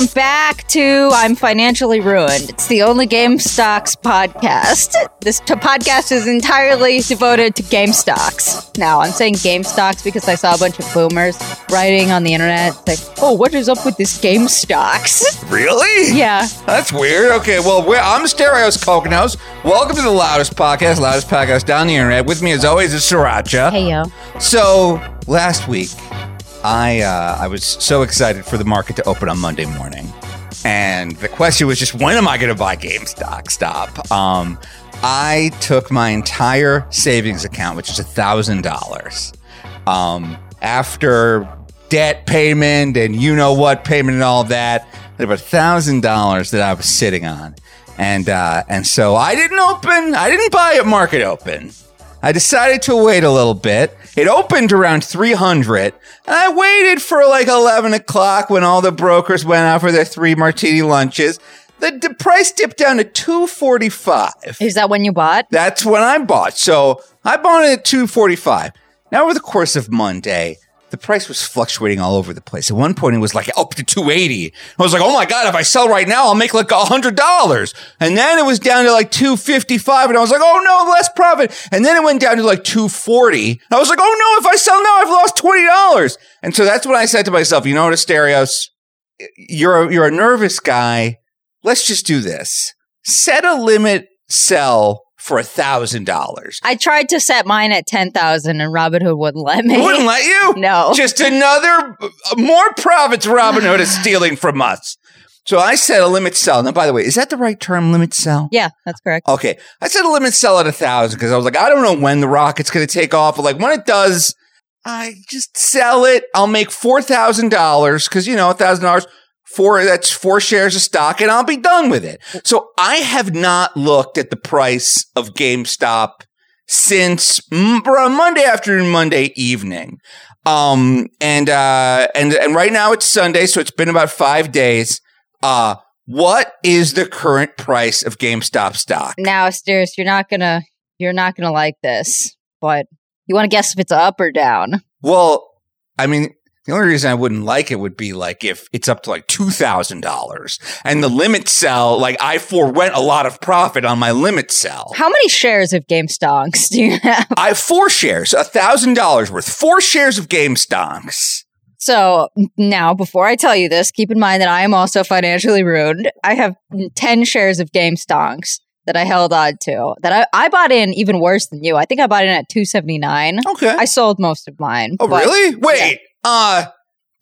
Welcome back to I'm Financially Ruined. It's the only Game Stonks podcast. This t- podcast is entirely devoted to Game Stonks. Now, I'm saying Game Stonks because I saw a bunch of boomers writing on the internet like, oh, what is up with this Game Stonks? Really? yeah. That's weird. Okay, well, we're, I'm Stereo's Coconuts. Welcome to the loudest podcast, loudest podcast down the internet. With me, as always, is Sirancha. Hey, yo. So last week, I uh, I was so excited for the market to open on Monday morning, and the question was just when am I going to buy GameStop? Stop. Um, I took my entire savings account, which is a thousand dollars, um, after debt payment and you know what payment and all that. There was a thousand dollars that I was sitting on, and uh, and so I didn't open. I didn't buy at market open. I decided to wait a little bit. It opened around 300, I waited for like 11 o'clock when all the brokers went out for their three martini lunches. The, the price dipped down to 245. Is that when you bought? That's when I bought. So I bought it at 245. Now, over the course of Monday, the price was fluctuating all over the place. At one point, it was like up to 280. I was like, oh my God, if I sell right now, I'll make like $100. And then it was down to like 255. And I was like, oh no, less profit. And then it went down to like 240. And I was like, oh no, if I sell now, I've lost $20. And so that's when I said to myself, you know what, Asterios, you're a, you're a nervous guy. Let's just do this. Set a limit sell for a thousand dollars. I tried to set mine at 10,000 and Robinhood wouldn't let me. Wouldn't let you? No. Just another uh, more profits Robinhood is stealing from us. So I set a limit sell. Now, by the way, is that the right term, limit sell? yeah, that's correct. Okay. I set a limit sell at a thousand because I was like, I don't know when the rocket's going to take off. But like when it does, I just sell it. I'll make four thousand dollars because you know a thousand dollars four that's four shares of stock, and I'll be done with it. So I have not looked at the price of GameStop since Monday afternoon, Monday evening. Um, and uh, and and right now it's Sunday, so it's been about five days. Uh, what is the current price of GameStop stock? Now, Asterios, you're not gonna you're not gonna like this, but you want to guess if it's up or down? Well, I mean, the only reason I wouldn't like it would be like if it's up to like two thousand dollars and the limit sell, like I forewent a lot of profit on my limit sell. How many shares of GameStonks do you have? I have four shares, a thousand dollars worth, four shares of GameStonks. So now, before I tell you this, keep in mind that I am also financially ruined. I have 10 shares of GameStonks that I held on to that I, I bought in even worse than you. I think I bought in at 279. Okay. I sold most of mine. oh, really? Wait, uh,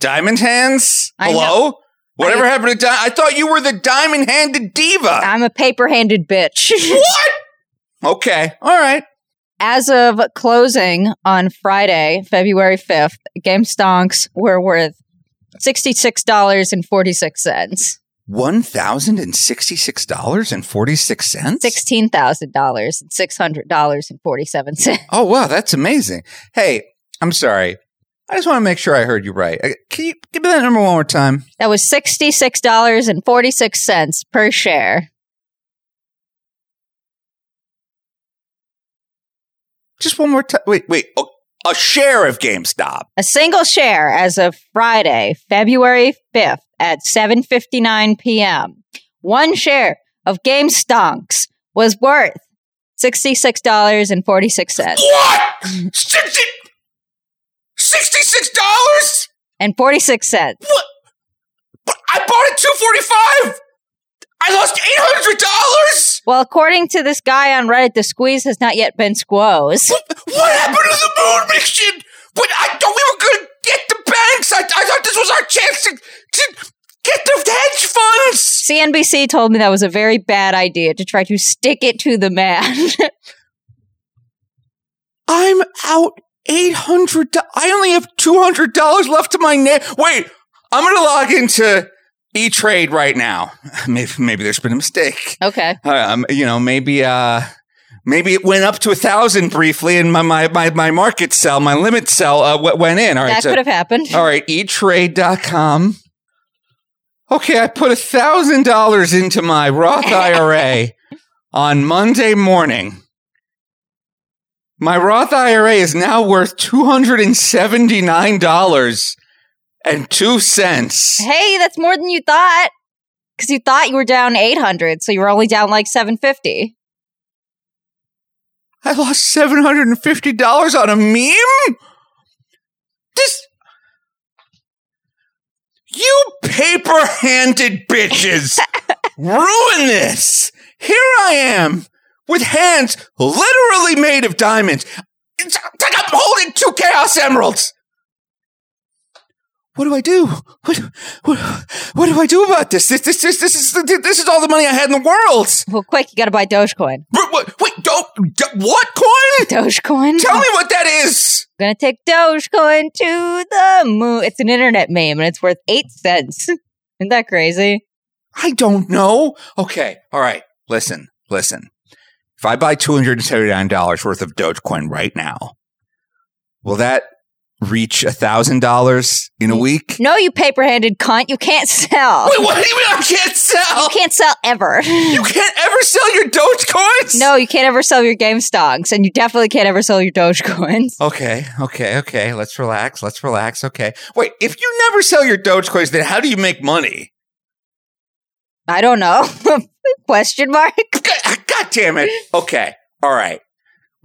Diamond Hands? I Hello? Whatever I- happened to Di- I thought you were the diamond handed diva. I'm a paper handed bitch. what? Okay. All right. As of closing on Friday, February 5th, GameStonks were worth $66.46. One thousand and sixty-six dollars and forty-six cents. $16,000 and $600.47. Oh wow, that's amazing. Hey, I'm sorry. I just want to make sure I heard you right. Uh, Can you give me that number one more time? That was $66.46 per share. Just one more time. Wait, wait. Oh, a share of GameStop. A single share as of Friday, February 5th at 7:59 p.m. One share of GameStonks was worth $66.46 What? Sixty. Sixty-six dollars? and 46 cents. What? But I bought it two forty-five. I lost eight hundred dollars. Well, according to this guy on Reddit, the squeeze has not yet been squoze. What happened to the moon mission? But I thought we were going to get the banks. I, I thought this was our chance to, to get the hedge funds. CNBC told me that was a very bad idea to try to stick it to the man. I'm out eight hundred. I only have two hundred dollars left to my name. Wait, I'm gonna log into E Trade right now. Maybe maybe there's been a mistake. okay. Um, you know, maybe uh, maybe it went up to a thousand briefly, and my my my, my market sell, my limit sell, uh, w- went in. All right, That so could have happened. all right, eTrade.com. Okay, I put a thousand dollars into my Roth IRA on Monday morning. My Roth IRA is now worth two hundred and seventy nine dollars and two cents. Hey, that's more than you thought. Because you thought you were down 800, so you were only down like 750. I lost seven hundred and fifty dollars on a meme. This, you paper-handed bitches, ruin this. Here I am with hands literally made of diamonds. It's like I'm holding two chaos emeralds. What do I do? What, what, what do I do about this? This, this, this, this is this is all the money I had in the world. Well, quick, you gotta buy Dogecoin. Wait, wait, wait don't, do- what coin? Dogecoin? Tell me what that is. I'm gonna take Dogecoin to the moon. It's an internet meme and it's worth eight cents. Isn't that crazy? I don't know. Okay, all right. Listen, listen. If I buy two hundred and seventy nine dollars worth of Dogecoin right now, will that reach a thousand dollars in a week? No, you paper handed cunt. You can't sell. Wait, what do you mean I can't sell? You can't sell ever. You can't ever sell your Dogecoins? No, you can't ever sell your game stocks, and you definitely can't ever sell your Dogecoins. Okay, okay, okay. Let's relax. Let's relax. Okay. Wait, if you never sell your Dogecoins, then how do you make money? I don't know. Question mark? Damn it. Okay. All right.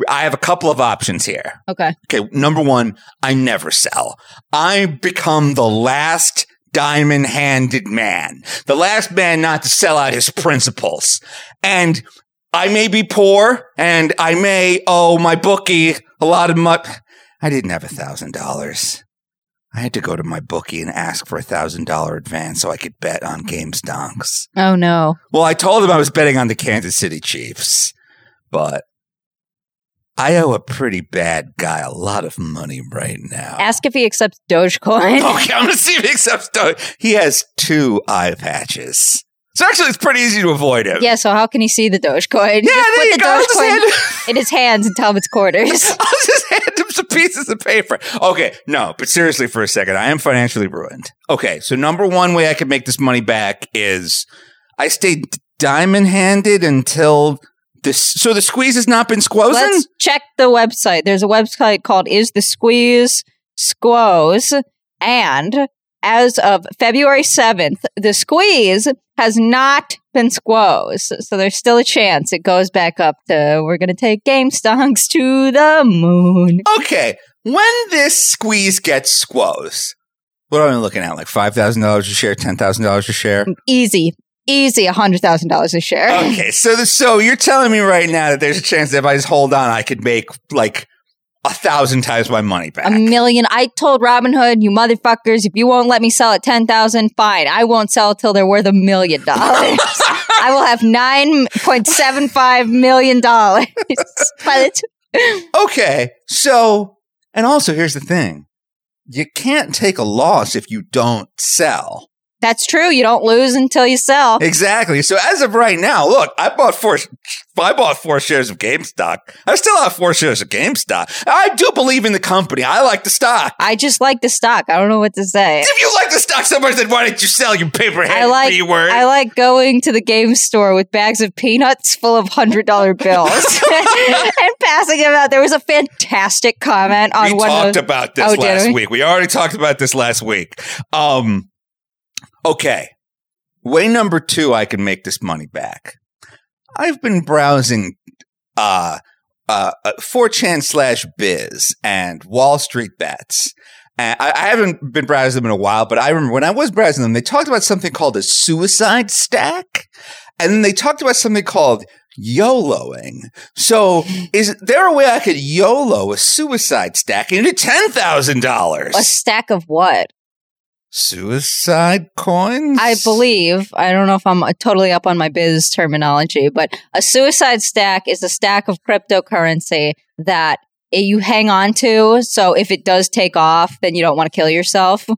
I have a couple of options here. Okay. Okay, number one, I never sell. I become the last diamond handed man, the last man not to sell out his principles. And I may be poor and I may owe my bookie a lot of money. I didn't have a thousand dollars. I had to go to my bookie and ask for a thousand dollar advance so I could bet on game stonks. Oh no. Well, I told him I was betting on the Kansas City Chiefs, but I owe a pretty bad guy a lot of money right now. Ask if he accepts Dogecoin. Okay, I'm gonna see if he accepts. Do- he has two eye patches, so actually it's pretty easy to avoid him. Yeah, so how can he see the Dogecoin? Yeah, Just there put the go. Dogecoin in his hands and tell him it's quarters. I'll just hand him some pieces of paper. Okay, no, but seriously for a second, I am financially ruined. Okay, so number one way I could make this money back is I stayed diamond handed until this. So the squeeze has not been squozing. Let's check the website. There's a website called Is the Squeeze Squoze. And as of February 7th, the squeeze has not been squoze. So there's still a chance it goes back up to we're going to take game stonks to the moon. Okay, when this squeeze gets squoze, what am I looking at? Like five thousand dollars a share, ten thousand dollars a share. Easy. Easy $100,000 a share. Okay, so the, so you're telling me right now that there's a chance that if I just hold on, I could make like a thousand times my money back. A million. I told Robinhood, you motherfuckers, if you won't let me sell at 10,000, fine. I won't sell till they're worth a million dollars. I will have $9.75 million. by the t- okay, so and also here's the thing: you can't take a loss if you don't sell. That's true. You don't lose until you sell. Exactly. So as of right now, look, I bought four. I bought four shares of GameStop. I still have four shares of GameStop. I do believe in the company. I like the stock. I just like the stock. I don't know what to say. If you like the stock so much, then why didn't you sell your paper I like B word? I like going to the game store with bags of peanuts full of hundred dollar bills and passing them out. There was a fantastic comment on what we one talked of about this Oh, last we? week. We already talked about this last week. Um, okay. Way number two, I can make this money back. I've been browsing uh, uh, uh, 4chan slash biz and Wall Street bets. And I, I haven't been browsing them in a while, but I remember when I was browsing them, they talked about something called a suicide stack. And then they talked about something called YOLOing. So, is there a way I could YOLO a suicide stack into ten thousand dollars? a stack of what? Suicide coins? I believe, I don't know if I'm totally up on my biz terminology, but a suicide stack is a stack of cryptocurrency that you hang on to. So if it does take off, then you don't want to kill yourself.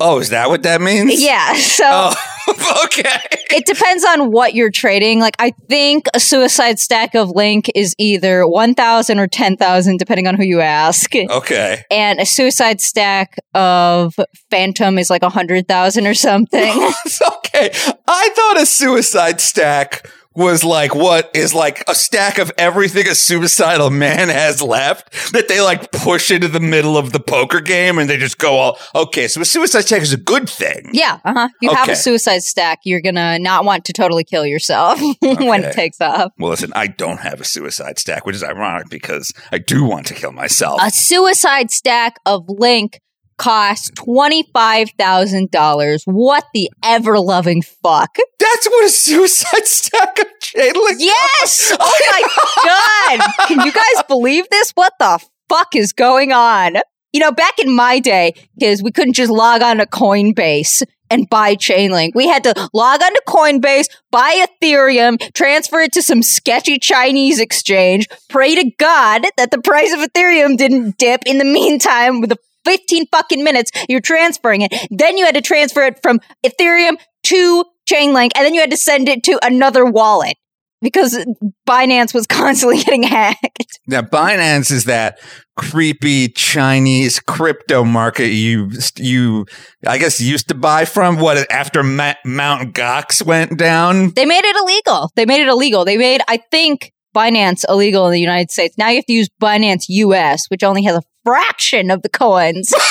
Oh, is that what that means? Yeah. So Oh, okay. it depends on what you're trading. Like, I think a suicide stack of Link is either 1,000 or 10,000, depending on who you ask. Okay. And a suicide stack of Fantom is like 100,000 or something. Okay. I thought a suicide stack was like what is like a stack of everything a suicidal man has left that they like push into the middle of the poker game and they just go all okay. So a suicide stack is a good thing. Yeah, uh huh. You have a suicide stack. You're gonna not want to totally kill yourself when it takes off. Well, listen, I don't have a suicide stack, which is ironic because I do want to kill myself. A suicide stack of Link costs twenty five thousand dollars. What the ever loving fuck? That's what a suicide stack of Chainlink. Yes! Oh my god! Can you guys believe this? What the fuck is going on? You know, back in my day, because we couldn't just log on to Coinbase and buy Chainlink. We had to log on to Coinbase, buy Ethereum, transfer it to some sketchy Chinese exchange, pray to God that the price of Ethereum didn't dip in the meantime with the 15 fucking minutes you're transferring it. Then you had to transfer it from Ethereum to Chainlink, and then you had to send it to another wallet because Binance was constantly getting hacked. Now, Binance is that creepy Chinese crypto market you you I guess used to buy from. What after Ma- Mount Gox went down? They made it illegal. They made it illegal. They made, I think, Binance illegal in the United States. Now you have to use Binance US, which only has a fraction of the coins.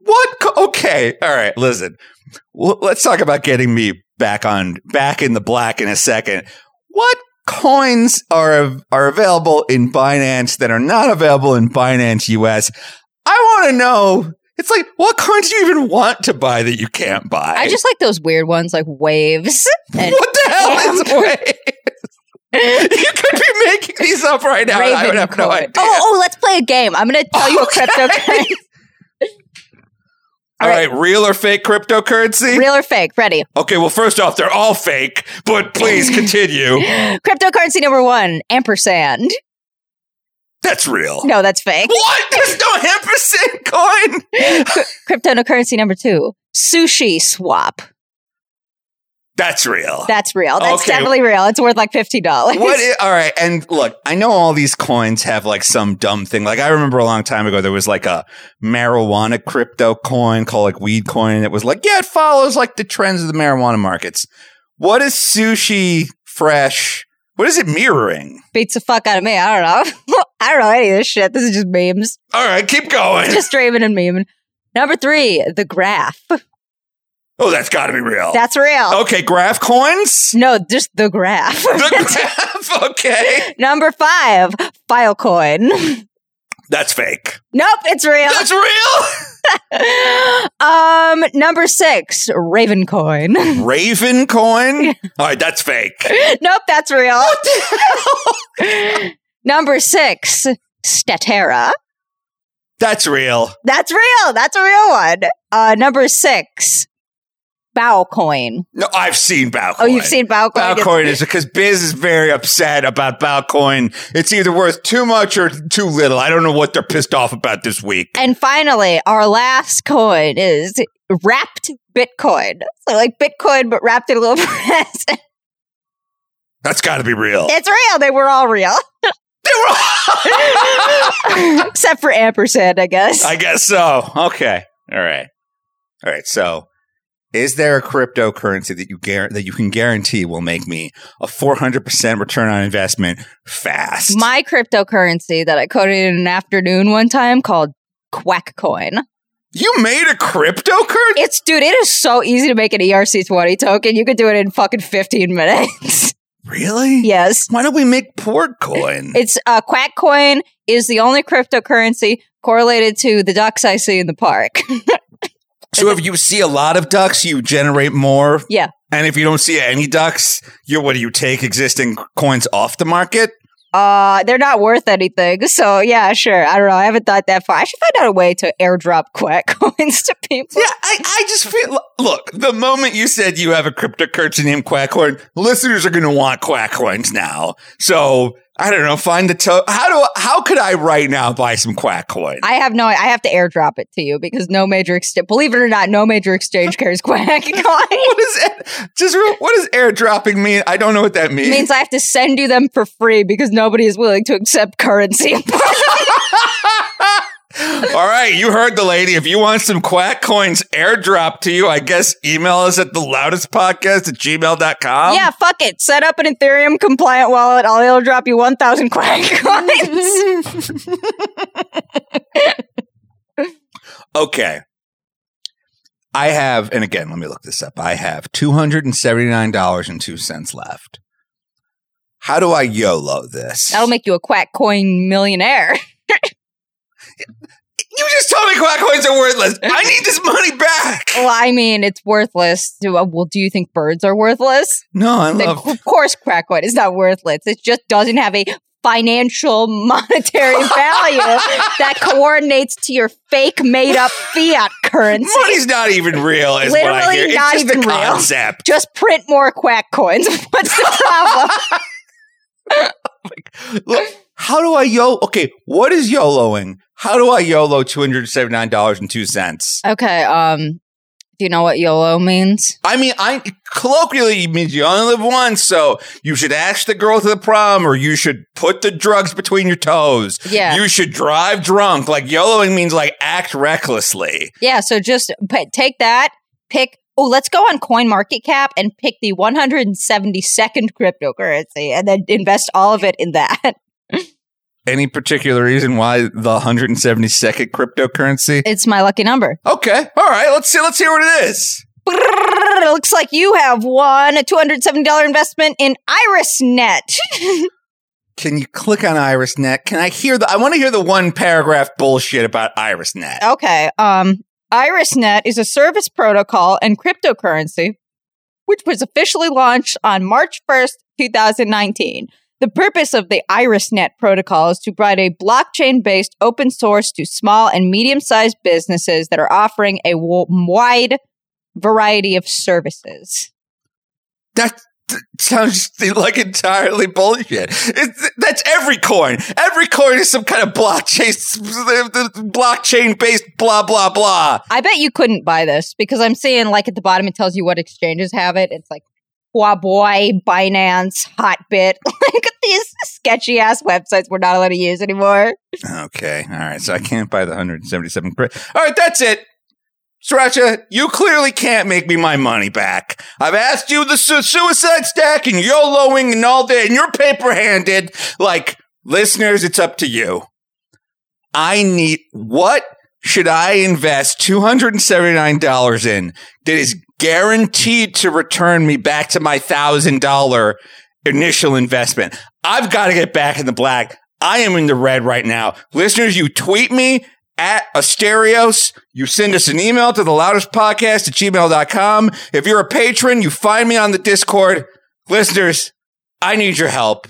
What? Co- okay, all right. Listen, Well, let's talk about getting me back on back in the black in a second. What coins are are available in Binance that are not available in Binance US? I want to know. It's like what coins do you even want to buy that you can't buy? I just like those weird ones like waves. And what the hell is Amber. Waves? you could be making these up right now. and I would have no idea. Oh, oh, let's play a game. I'm going to tell you a Okay. cryptocurrency. all right, real or fake cryptocurrency? Real or fake? Ready. Okay, well, first off, they're all fake, but please continue. Cryptocurrency number one, ampersand. That's real. No, that's fake. What? There's no ampersand coin. Cryptocurrency number two, SushiSwap. That's real. That's real. That's Okay. definitely real. It's worth like fifty dollars. What? i- all right, and look, I know all these coins have like some dumb thing. Like I remember a long time ago, there was like a marijuana crypto coin called like Weed Coin, and it was like, yeah, it follows like the trends of the marijuana markets. What is sushi fresh? What is it mirroring? Beats the fuck out of me. I don't know. I don't know any of this shit. This is just memes. All right, keep going. Just streaming and memeing. Number three, the graph. Oh, that's got to be real. That's real. okay, graph coins. No, just the graph. The graph. Okay, Number five, Filecoin. that's fake. nope, it's real. That's real. um, number six, Ravencoin. Raven coin. All right, that's fake. nope, that's real. number six, Statera. That's real. That's real. That's a real one. Uh, number six, Bowcoin. No, I've seen Bowcoin. Oh, you've seen Bowcoin? Bowcoin is because Biz is very upset about Bowcoin. It's either worth too much or too little. I don't know what they're pissed off about this week. And finally, our last coin is wrapped Bitcoin. So like Bitcoin, but wrapped in a little present. That's got to be real. It's real. They were all real. They were- all Except for ampersand, I guess. I guess so. Okay. All right. All right. So, is there a cryptocurrency that you guar- that you can guarantee will make me a 400% return on investment fast? My cryptocurrency that I coded in an afternoon one time called Quack Coin. you made a cryptocurrency? It's dude, it is so easy to make an ERC20 token. You could do it in fucking 15 minutes. Really? yes. Why don't we make Port Coin? It's uh Quack Coin is the only cryptocurrency correlated to the ducks I see in the park. So if you see a lot of ducks, you generate more. yeah. And if you don't see any ducks, you what do you take existing coins off the market? Uh, they're not worth anything. So yeah, sure. I don't know. I haven't thought that far. I should find out a way to airdrop quack coins to people. Yeah, I, I just feel look, the moment you said you have a cryptocurrency named Quackcoin, listeners are gonna want quack coins now. So I don't know, find the to- how do how could I right now buy some quack Quackcoin? I have no. I have to airdrop it to you because no major exchange. Believe it or not, no major exchange carries quack coin. what is it? Just real, what does airdropping mean? I don't know what that means. It means I have to send you them for free because nobody is willing to accept currency. All right, you heard the lady. If you want some quack coins airdrop to you, I guess email us at the loudest podcast at gmail.com. yeah, fuck it. Set up an Ethereum compliant wallet. I'll airdrop you 1,000 quack coins. Okay. I have, and again, let me look this up. I have $279.02 left. How do I YOLO this? That'll make you a quack coin millionaire. you just told me quack coins are worthless. I need this money back. Well, I mean, it's worthless. Do, uh, well, do you think birds are worthless? No, I Then, love. of course, quack coin is not worthless. It just doesn't have a financial monetary value that coordinates to your fake made up fiat currency. Money's not even real, is what I Literally hear. It's not just even a real. concept. Just print more quack coins. What's the problem? Look, how do I YOLO? Okay, what is YOLOing? How do I YOLO $279.02? okay, um, do you know what YOLO means? I mean, I colloquially it means you only live once, so you should ask the girl to the prom, or you should put the drugs between your toes. Yeah. You should drive drunk. Like YOLOing means like act recklessly. Yeah, so just p- take that, pick. Oh, let's go on Coin Market Cap and pick the 172nd cryptocurrency, and then invest all of it in that. Any particular reason why the 172nd cryptocurrency? It's my lucky number. Okay, all right. Let's see. Let's hear what it is. It looks like you have won a $270 investment in IrisNet. Can you click on IrisNet? Can I hear the? I want to hear the one paragraph bullshit about IrisNet. okay, um, IrisNet is a service protocol and cryptocurrency which was officially launched on March 1st, 2019. The purpose of the IrisNet protocol is to provide a blockchain based open source to small and medium sized businesses that are offering a w- wide variety of services. That that sounds like entirely bullshit. It's, that's every coin. Every coin is some kind of blockchain, blockchain based blah blah blah. I bet you couldn't buy this because I'm seeing like at the bottom it tells you what exchanges have it. It's like Huobi, Binance, Hotbit, like these sketchy ass websites we're not allowed to use anymore. Okay, all right. So I can't buy the 177. cri- All right, that's it. Sirancha, you clearly can't make me my money back. I've asked you the su- suicide stack and YOLOing and all that, and you're paper handed. Like, listeners, it's up to you. I need, what should I invest $279 in that is guaranteed to return me back to my $1,000 initial investment? I've got to get back in the black. I am in the red right now. Listeners, you tweet me at Asterios. You send us an email to the loudest podcast at gmail.com. If you're a patron, you find me on the Discord. Listeners, I need your help.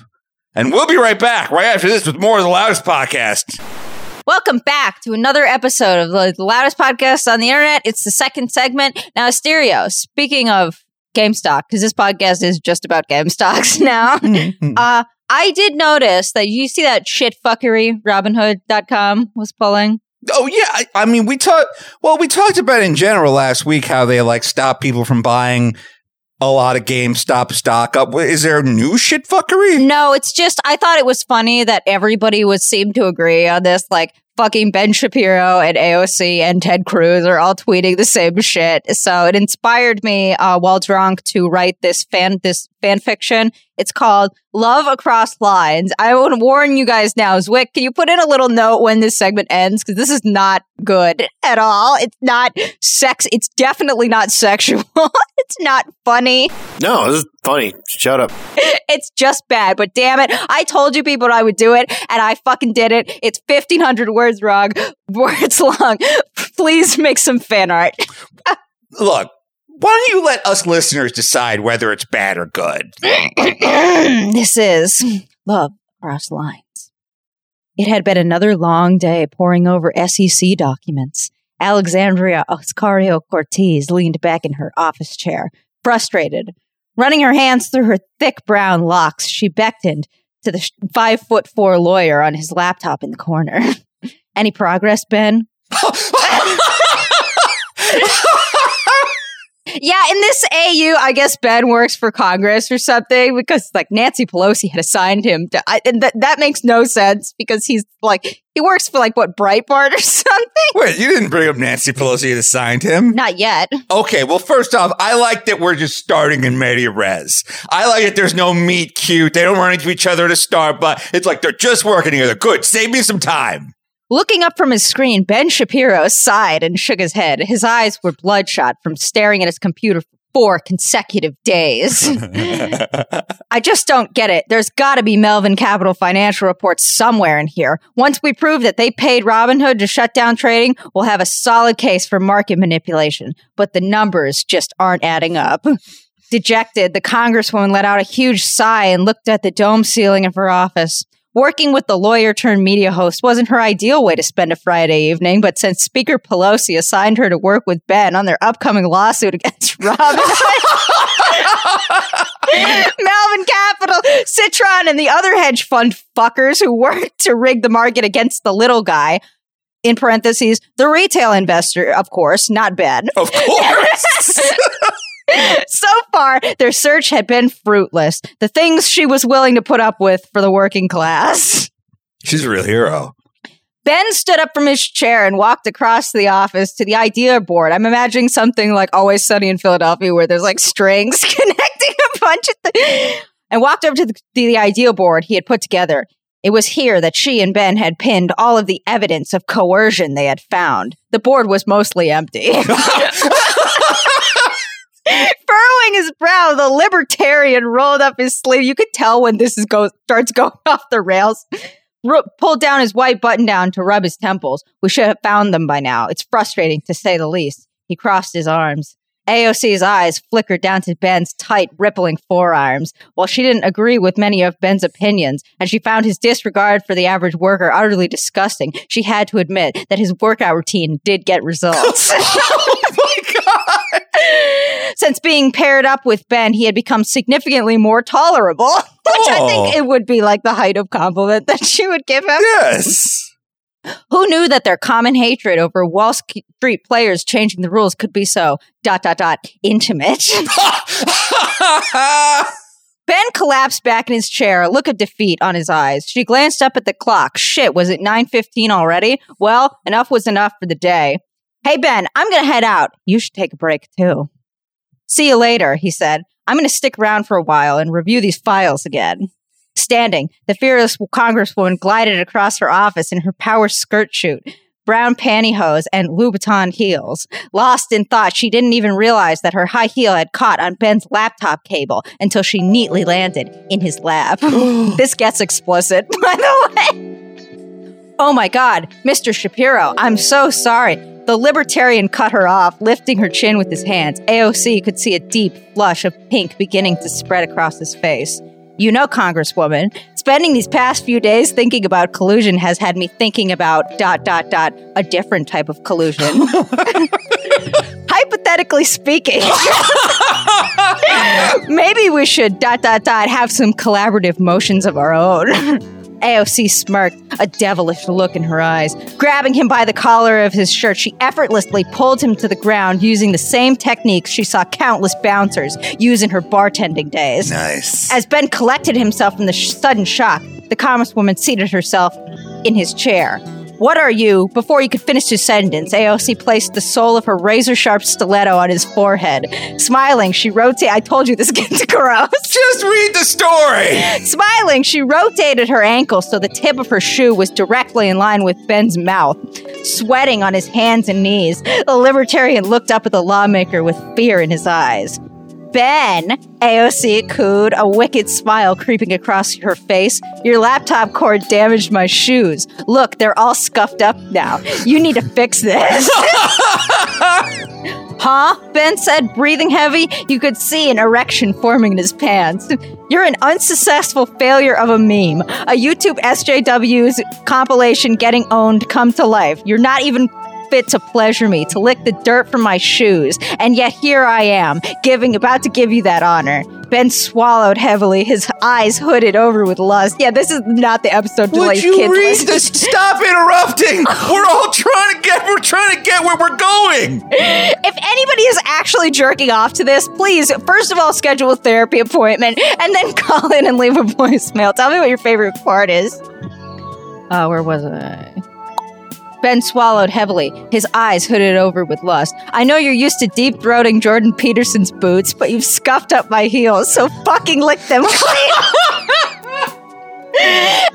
And we'll be right back right after this with more of the loudest podcast. Welcome back to another episode of the, loudest podcast on the internet. It's the second segment. Now, Asterio, speaking of GameStop, because this podcast is just about GameStocks now. uh, I did notice that you see that shit fuckery Robinhood.com was pulling. Oh yeah, I, I mean we talked. Well, we talked about in general last week how they like stop people from buying a lot of GameStop stock up. Is there new shit fuckery? No, it's just I thought it was funny that everybody would seem to agree on this. Like fucking Ben Shapiro and AOC and Ted Cruz are all tweeting the same shit. So it inspired me uh, while drunk to write this fan this fan fiction. It's called Love Across Lines. I want to warn you guys now. Zwick, can you put in a little note when this segment ends? Because this is not good at all. It's not sex. It's definitely not sexual. it's not funny. No, this is funny. Shut up. It's just bad, but damn it. I told you people I would do it, and I fucking did it. It's 1,500 words wrong, words long. Please make some fan art. Look, why don't you let us listeners decide whether it's bad or good? this is Love Across Lines. It had been another long day poring over SEC documents. Alexandria Ocasio Cortez leaned back in her office chair, frustrated. Running her hands through her thick brown locks, she beckoned to the five foot four lawyer on his laptop in the corner. Any progress, Ben? Yeah, in this AU, I guess Ben works for Congress or something because like Nancy Pelosi had assigned him to, I, and that that makes no sense because he's like he works for like what Breitbart or something. Wait, you didn't bring up Nancy Pelosi that signed him? Not yet. Okay, well, first off, I like that we're just starting in media res. I like that there's no meet cute. They don't run into each other to start, but it's like they're just working together. Good. Save me some time. Looking up from his screen, Ben Shapiro sighed and shook his head. His eyes were bloodshot from staring at his computer for four consecutive days. I just don't get it. There's got to be Melvin Capital financial reports somewhere in here. Once we prove that they paid Robinhood to shut down trading, we'll have a solid case for market manipulation. But the numbers just aren't adding up. Dejected, the congresswoman let out a huge sigh and looked at the dome ceiling of her office. Working with the lawyer turned media host wasn't her ideal way to spend a Friday evening, but since Speaker Pelosi assigned her to work with Ben on their upcoming lawsuit against Robin, Melvin Capital, Citron, and the other hedge fund fuckers who worked to rig the market against the little guy, in parentheses, the retail investor, of course, not Ben. Of course. so far, their search had been fruitless. The things she was willing to put up with for the working class. She's a real hero. Ben stood up from his chair and walked across the office to the idea board. I'm imagining something like Always Sunny in Philadelphia where there's like strings connecting a bunch of things. And walked over to the, the idea board he had put together. It was here that she and Ben had pinned all of the evidence of coercion they had found. The board was mostly empty. Furrowing his brow, the libertarian rolled up his sleeve. You could tell when this is go starts going off the rails. Ru- pulled down his white button down to rub his temples. We should have found them by now. It's frustrating to say the least. He crossed his arms. AOC's eyes flickered down to Ben's tight, rippling forearms. While she didn't agree with many of Ben's opinions, and she found his disregard for the average worker utterly disgusting, she had to admit that his workout routine did get results. oh. Since being paired up with Ben, he had become significantly more tolerable, which I think Oh. it would be like the height of compliment that she would give him. Yes. Who knew that their common hatred over Wall Street players changing the rules could be so dot dot dot intimate? Ben collapsed back in his chair, a look of defeat on his eyes. She glanced up at the clock. Shit, was it 9:15 already? Well, enough was enough for the day. Hey Ben, I'm going to head out. You should take a break too. See you later, he said. I'm going to stick around for a while and review these files again. Standing, the fearless congresswoman glided across her office in her power skirt shoot, brown pantyhose, and Louboutin heels. Lost in thought, she didn't even realize that her high heel had caught on Ben's laptop cable until she neatly landed in his lap. this gets explicit, by the way. Oh my God, Mr. Shapiro, I'm so sorry. The libertarian cut her off, lifting her chin with his hands. AOC could see a deep flush of pink beginning to spread across his face. You know, Congresswoman, spending these past few days thinking about collusion has had me thinking about dot dot dot a different type of collusion. Hypothetically speaking, maybe we should dot dot dot have some collaborative motions of our own. AOC smirked, a devilish look in her eyes. Grabbing him by the collar of his shirt, she effortlessly pulled him to the ground using the same techniques she saw countless bouncers use in her bartending days. Nice. As Ben collected himself from the sh- sudden shock, the congresswoman seated herself in his chair. What are you? Before he could finish his sentence, AOC placed the sole of her razor sharp stiletto on his forehead. Smiling, she rotated. I told you this gets gross. Just read the story. Smiling, she rotated her ankle so the tip of her shoe was directly in line with Ben's mouth. Sweating on his hands and knees, the libertarian looked up at the lawmaker with fear in his eyes. Ben, AOC cooed, a wicked smile creeping across her face. Your laptop cord damaged my shoes. Look, they're all scuffed up now. You need to fix this. Huh? Ben said, breathing heavy. You could see an erection forming in his pants. You're an unsuccessful failure of a meme. A YouTube SJW's compilation getting owned come to life. You're not even fit to pleasure me, to lick the dirt from my shoes. And yet here I am, giving about to give you that honor. Ben swallowed heavily, his eyes hooded over with lust. Yeah, this is not the episode to Would like you kids read listen. this? Stop interrupting. We're all trying to get. We're trying to get where we're going. If anybody is actually actually jerking off to this, please, first of all, schedule a therapy appointment and then call in and leave a voicemail. Tell me what your favorite part is. Uh, where was I? Ben swallowed heavily, his eyes hooded over with lust. I know you're used to deep throating Jordan Peterson's boots, but you've scuffed up my heels, so fucking lick them clean.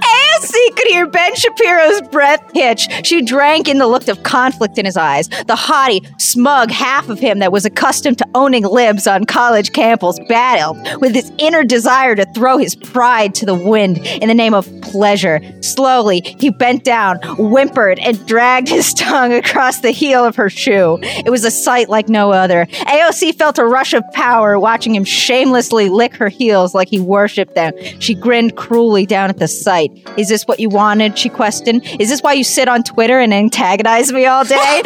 AOC could hear Ben Shapiro's breath hitch. She drank in the look of conflict in his eyes. The haughty, smug half of him that was accustomed to owning libs on college campus battled with his inner desire to throw his pride to the wind in the name of pleasure. Slowly, he bent down, whimpered, and dragged his tongue across the heel of her shoe. It was a sight like no other. AOC felt a rush of power watching him shamelessly lick her heels like he worshipped them. She grinned cruelly down at the sight. Is this what you wanted? She questioned. Is this why you sit on Twitter and antagonize me all day?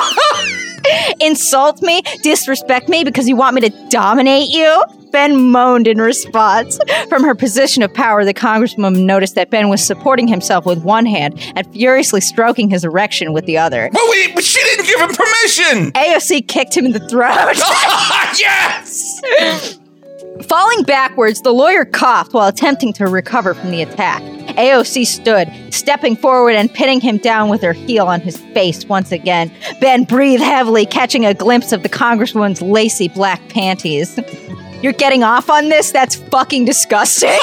Insult me? Disrespect me because you want me to dominate you? Ben moaned in response. From her position of power, the congresswoman noticed that Ben was supporting himself with one hand and furiously stroking his erection with the other. But, we, but she didn't give him permission. AOC kicked him in the throat. yes. Falling backwards, the lawyer coughed while attempting to recover from the attack. AOC stood, stepping forward and pinning him down with her heel on his face once again. Ben breathed heavily, catching a glimpse of the congresswoman's lacy black panties. You're getting off on this? That's fucking disgusting.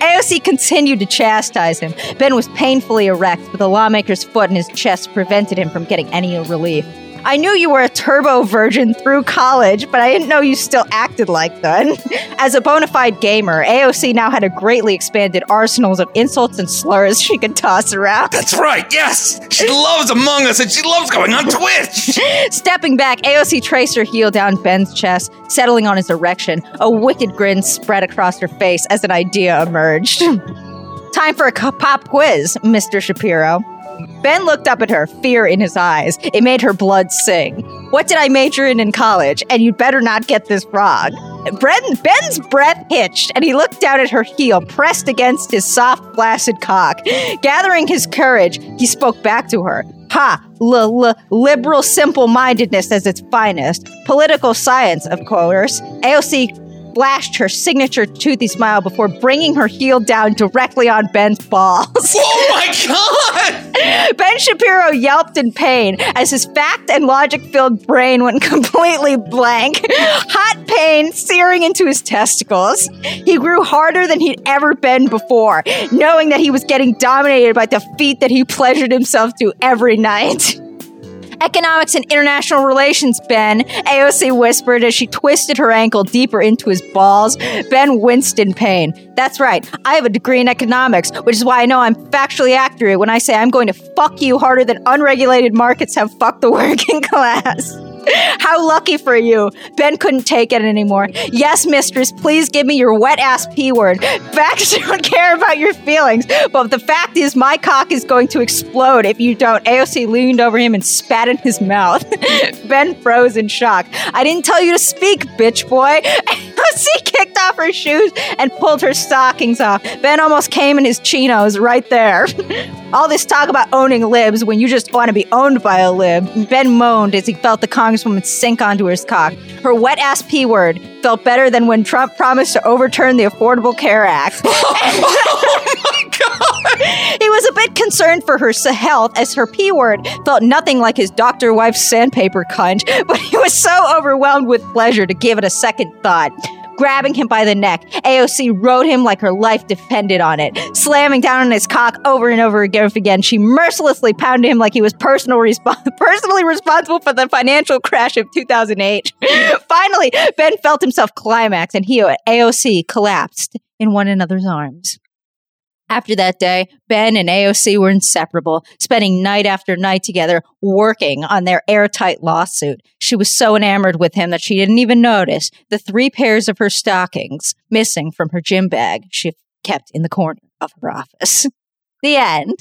AOC continued to chastise him. Ben was painfully erect, but the lawmaker's foot in his chest prevented him from getting any relief. I knew you were a turbo virgin through college, but I didn't know you still acted like that. As a bona fide gamer, AOC now had a greatly expanded arsenals of insults and slurs she could toss around. That's right, yes. She loves Among Us and she loves going on Twitch. Stepping back, AOC traced her heel down Ben's chest, settling on his erection. A wicked grin spread across her face as an idea emerged. Time for a pop quiz, Mr. Shapiro. Ben looked up at her, fear in his eyes. It made her blood sing. What did I major in in college? And you'd better not get this wrong. Ben, Ben's breath hitched, and he looked down at her heel, pressed against his soft, flaccid cock. Gathering his courage, he spoke back to her. Ha! L- l- liberal simple mindedness as its finest. Political science, of course. AOC flashed her signature toothy smile before bringing her heel down directly on Ben's balls. Oh my god! Ben Shapiro yelped in pain as his fact and logic filled brain went completely blank. Hot pain searing into his testicles. He grew harder than he'd ever been before, knowing that he was getting dominated by the feat that he pleasured himself to every night. Economics and international relations, Ben, AOC whispered as she twisted her ankle deeper into his balls. Ben winced in pain. That's right, I have a degree in economics, which is why I know I'm factually accurate when I say I'm going to fuck you harder than unregulated markets have fucked the working class. How lucky for you. Ben couldn't take it anymore. Yes, mistress, please give me your wet ass P word. Facts don't care about your feelings, but the fact is, my cock is going to explode if you don't. AOC leaned over him and spat in his mouth. ben froze in shock. I didn't tell you to speak, bitch boy. AOC kicked off her shoes and pulled her stockings off. Ben almost came in his chinos right there. All this talk about owning libs when you just want to be owned by a lib. Ben moaned as he felt the congresswoman sink onto his cock. Her wet ass P word felt better than when Trump promised to overturn the Affordable Care Act. Oh he was a bit concerned for her health as her P word felt nothing like his doctor wife's sandpaper cunt, but he was so overwhelmed with pleasure to give it a second thought. Grabbing him by the neck, AOC rode him like her life depended on it. Slamming down on his cock over and over again, again she mercilessly pounded him like he was personal resp- personally responsible for the financial crash of 2008. Finally, Ben felt himself climax and he, and AOC, collapsed in one another's arms. After that day, Ben and AOC were inseparable, spending night after night together working on their airtight lawsuit. She was so enamored with him that she didn't even notice the three pairs of her stockings missing from her gym bag she kept in the corner of her office. the end.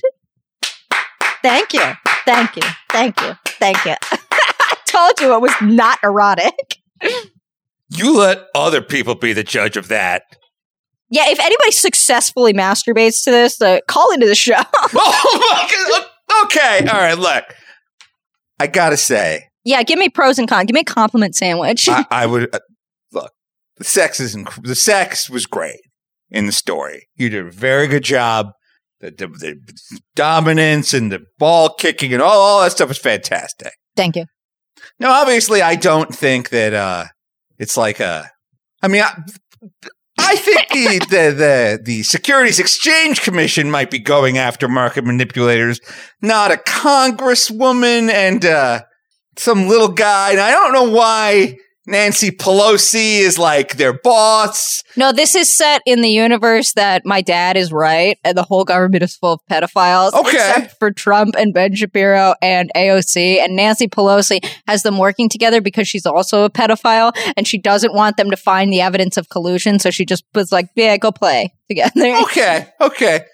Thank you. Thank you. Thank you. Thank you. I told you it was not erotic. You let other people be the judge of that. Yeah, if anybody successfully masturbates to this, uh, call into the show. oh my god. Okay. All right. Look, I gotta say, Yeah, give me pros and cons. Give me a compliment sandwich. I, I would uh, look. The sex is inc- the sex was great in the story. You did a very good job. The, the, the dominance and the ball kicking and all, all that stuff was fantastic. Thank you. No, obviously, I don't think that uh, it's like a. I mean, I, I think the, the the the Securities Exchange Commission might be going after market manipulators, not a congresswoman and uh, some little guy. And I don't know why Nancy Pelosi is like their boss. No, this is set in the universe that my dad is right and the whole government is full of pedophiles. Okay. Except for Trump and Ben Shapiro and AOC. And Nancy Pelosi has them working together because she's also a pedophile and she doesn't want them to find the evidence of collusion. So she just was like, yeah, go play together. Okay, okay.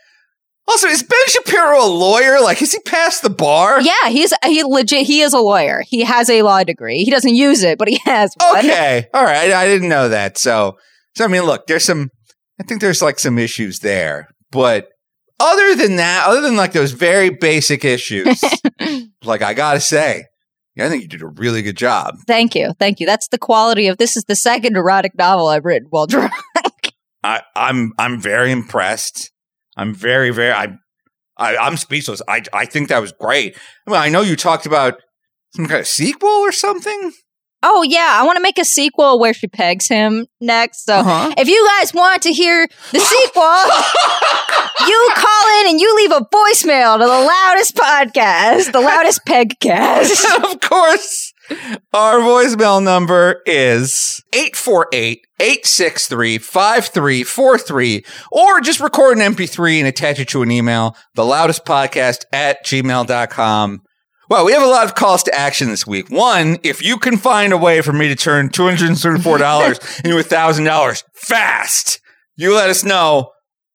Also, is Ben Shapiro a lawyer? Like, has he passed the bar? Yeah, he's he legit. He is a lawyer. He has a law degree. He doesn't use it, but he has one. Okay, all right. I didn't know that. So, so I mean, look, there's some. I think there's like some issues there, but other than that, other than like those very basic issues, like I gotta say, I think you did a really good job. Thank you, thank you. That's the quality of this. Is the second erotic novel I've written while drunk. I, I'm I'm very impressed. I'm very very I, I I'm speechless. I I think that was great. I mean, I know you talked about some kind of sequel or something. Oh yeah, I want to make a sequel where she pegs him next. So Uh-huh. if you guys want to hear the sequel, you call in and you leave a voicemail to the loudest podcast, the loudest peg cast. of course, our voicemail number is 848-863-5343 or just record an MP3 and attach it to an email, the loudest podcast at gmail.com. Well, we have a lot of calls to action this week. One, if you can find a way for me to turn $234 into $1,000 fast, you let us know.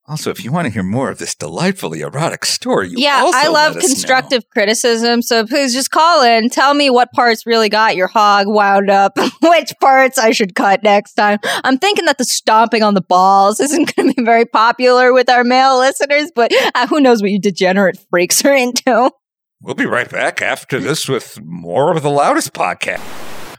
Also, if you want to hear more of this delightfully erotic story, you yeah, also I love us know. constructive criticism. So please just call in. Tell me what parts really got your hog wound up, which parts I should cut next time. I'm thinking that the stomping on the balls isn't going to be very popular with our male listeners, but uh, who knows what you degenerate freaks are into. We'll be right back after this with more of the loudest podcast.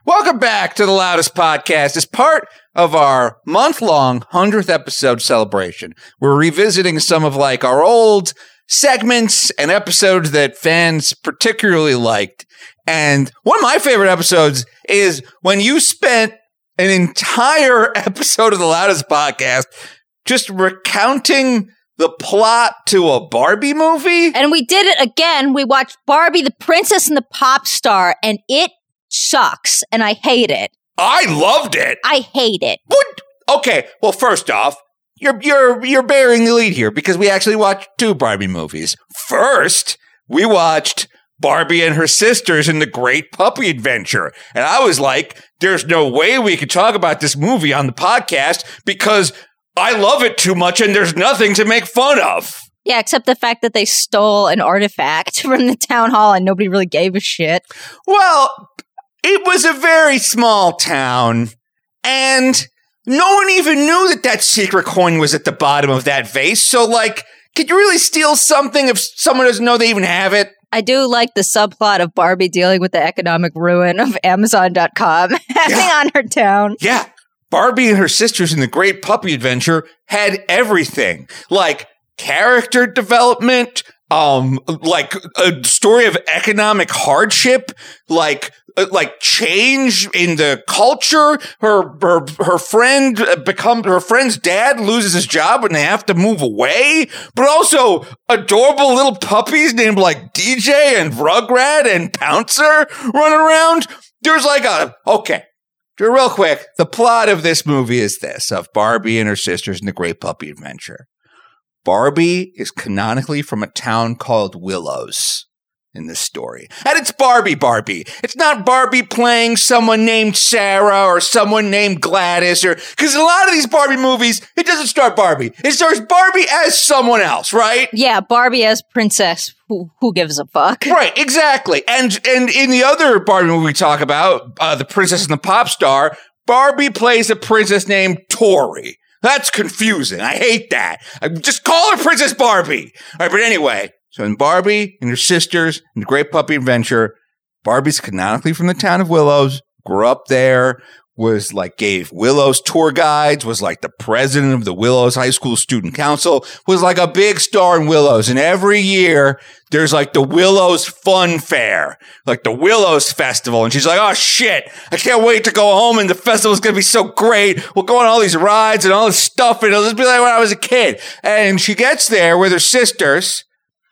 Welcome back to the loudest podcast as part of our month long 100th episode celebration. We're revisiting some of like our old segments and episodes that fans particularly liked. And one of my favorite episodes is when you spent an entire episode of the loudest podcast just recounting the plot to a Barbie movie. And we did it again. We watched Barbie, the Princess and the Pop Star, and it sucks. And I hate it. I loved it. I hate it. What? Okay. Well, first off, you're you're you're bearing the lead here because we actually watched two Barbie movies. First, we watched Barbie and her sisters in the Great Puppy Adventure, and I was like, "There's no way we could talk about this movie on the podcast because I love it too much, and there's nothing to make fun of." Yeah, except the fact that they stole an artifact from the town hall and nobody really gave a shit. Well, it was a very small town, and no one even knew that that secret coin was at the bottom of that vase. So, like, could you really steal something if someone doesn't know they even have it? I do like the subplot of Barbie dealing with the economic ruin of Amazon.com having Yeah. on her town. Yeah. Barbie and her sisters in the Great Puppy Adventure had everything like character development, um, like a story of economic hardship, like uh, like change in the culture. Her her her friend become her friend's dad loses his job and they have to move away, but also adorable little puppies named like DJ and Rugrat and Pouncer run around. There's like a okay. Real quick, the plot of this movie is this of Barbie and her sisters in the Great Puppy Adventure. Barbie is canonically from a town called Willows in this story. And it's Barbie Barbie. It's not Barbie playing someone named Sarah or someone named Gladys or because a lot of these Barbie movies, it doesn't start Barbie. It starts Barbie as someone else, right? Yeah, Barbie as princess. Who, who gives a fuck? Right, exactly. And and in the other Barbie movie we talk about, uh, the Princess and the Pop Star, Barbie plays a princess named Tori. That's confusing. I hate that. I just call her Princess Barbie. All right, but anyway, so in Barbie and her sisters in the Great Puppy Adventure, Barbie's canonically from the town of Willows, grew up there, was like gave Willows tour guides, was like the president of the Willows High School Student Council, was like a big star in Willows. And every year there's like the Willows Fun Fair, like the Willows Festival. And she's like, oh shit, I can't wait to go home and the festival's gonna be so great. We'll go on all these rides and all this stuff and it'll just be like when I was a kid. And she gets there with her sisters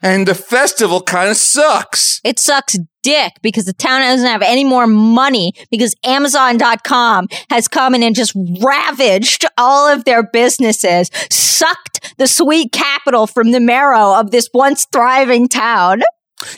and the festival kind of sucks. It sucks dick because the town doesn't have any more money because Amazon.com has come in and just ravaged all of their businesses, sucked the sweet capital from the marrow of this once thriving town.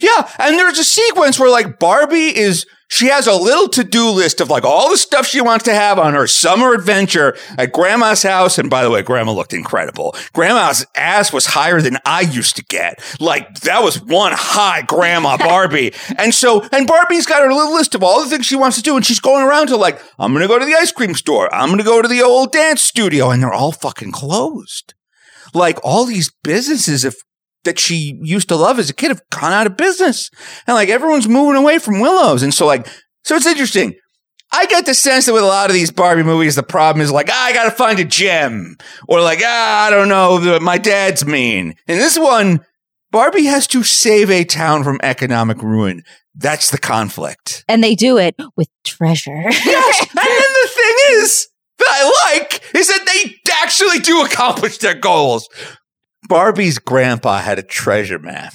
Yeah, and there's a sequence where like Barbie is she has a little to-do list of like all the stuff she wants to have on her summer adventure at grandma's house. And by the way grandma looked incredible. Grandma's ass was higher than i used to get. Like that was one high grandma barbie. And so and barbie's got her little list of all the things she wants to do. And she's going around to like i'm gonna go to the ice cream store. I'm gonna go to the old dance studio. And they're all fucking closed. Like all these businesses have that she used to love as a kid have gone out of business. And like everyone's moving away from Willows. And so like, so it's interesting. I get the sense that with a lot of these Barbie movies, the problem is like, ah, I gotta find a gem. Or like, ah, I don't know, my dad's mean. In this one, Barbie has to save a town from economic ruin. That's the conflict. And they do it with treasure. yes. And then the thing is, that I like is that they actually do accomplish their goals. Barbie's grandpa had a treasure map.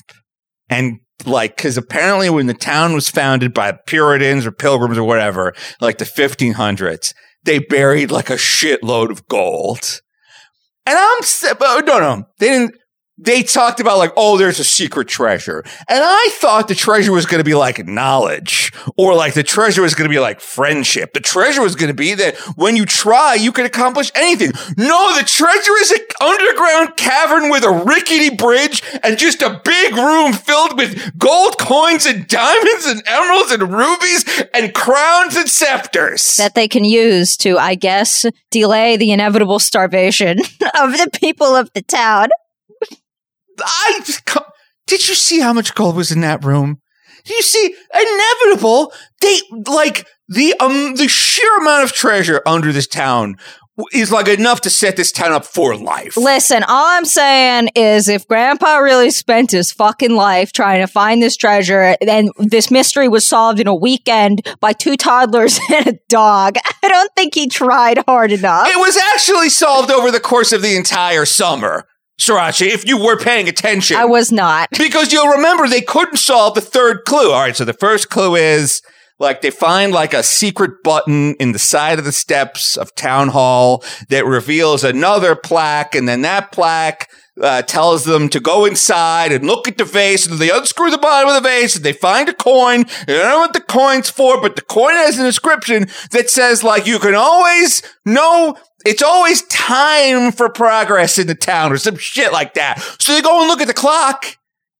And like, cause apparently when the town was founded by Puritans or Pilgrims or whatever, like the 1500s, they buried like a shitload of gold. And I'm, no, no, they didn't, they talked about like, oh, there's a secret treasure. And I thought the treasure was going to be like knowledge or like the treasure was going to be like friendship. The treasure was going to be that when you try, you can accomplish anything. No, the treasure is an underground cavern with a rickety bridge and just a big room filled with gold coins and diamonds and emeralds and rubies and crowns and scepters. That they can use to, I guess, delay the inevitable starvation of the people of the town. I did you see how much gold was in that room? You see inevitable? They like the um the sheer amount of treasure under this town is like enough to set this town up for life. Listen, all I'm saying is if grandpa really spent his fucking life trying to find this treasure and this mystery was solved in a weekend by two toddlers and a dog, I don't think he tried hard enough. It was actually solved over the course of the entire summer. Sirancha, if you were paying attention. I was not. Because you'll remember they couldn't solve the third clue. All right, so the first clue is like they find like a secret button in the side of the steps of town hall that reveals another plaque, and then that plaque uh, tells them to go inside and look at the vase, and they unscrew the bottom of the vase, and they find a coin. They don't know what the coin's for, but the coin has an inscription that says like you can always know it's always time for progress in the town or some shit like that. So they go and look at the clock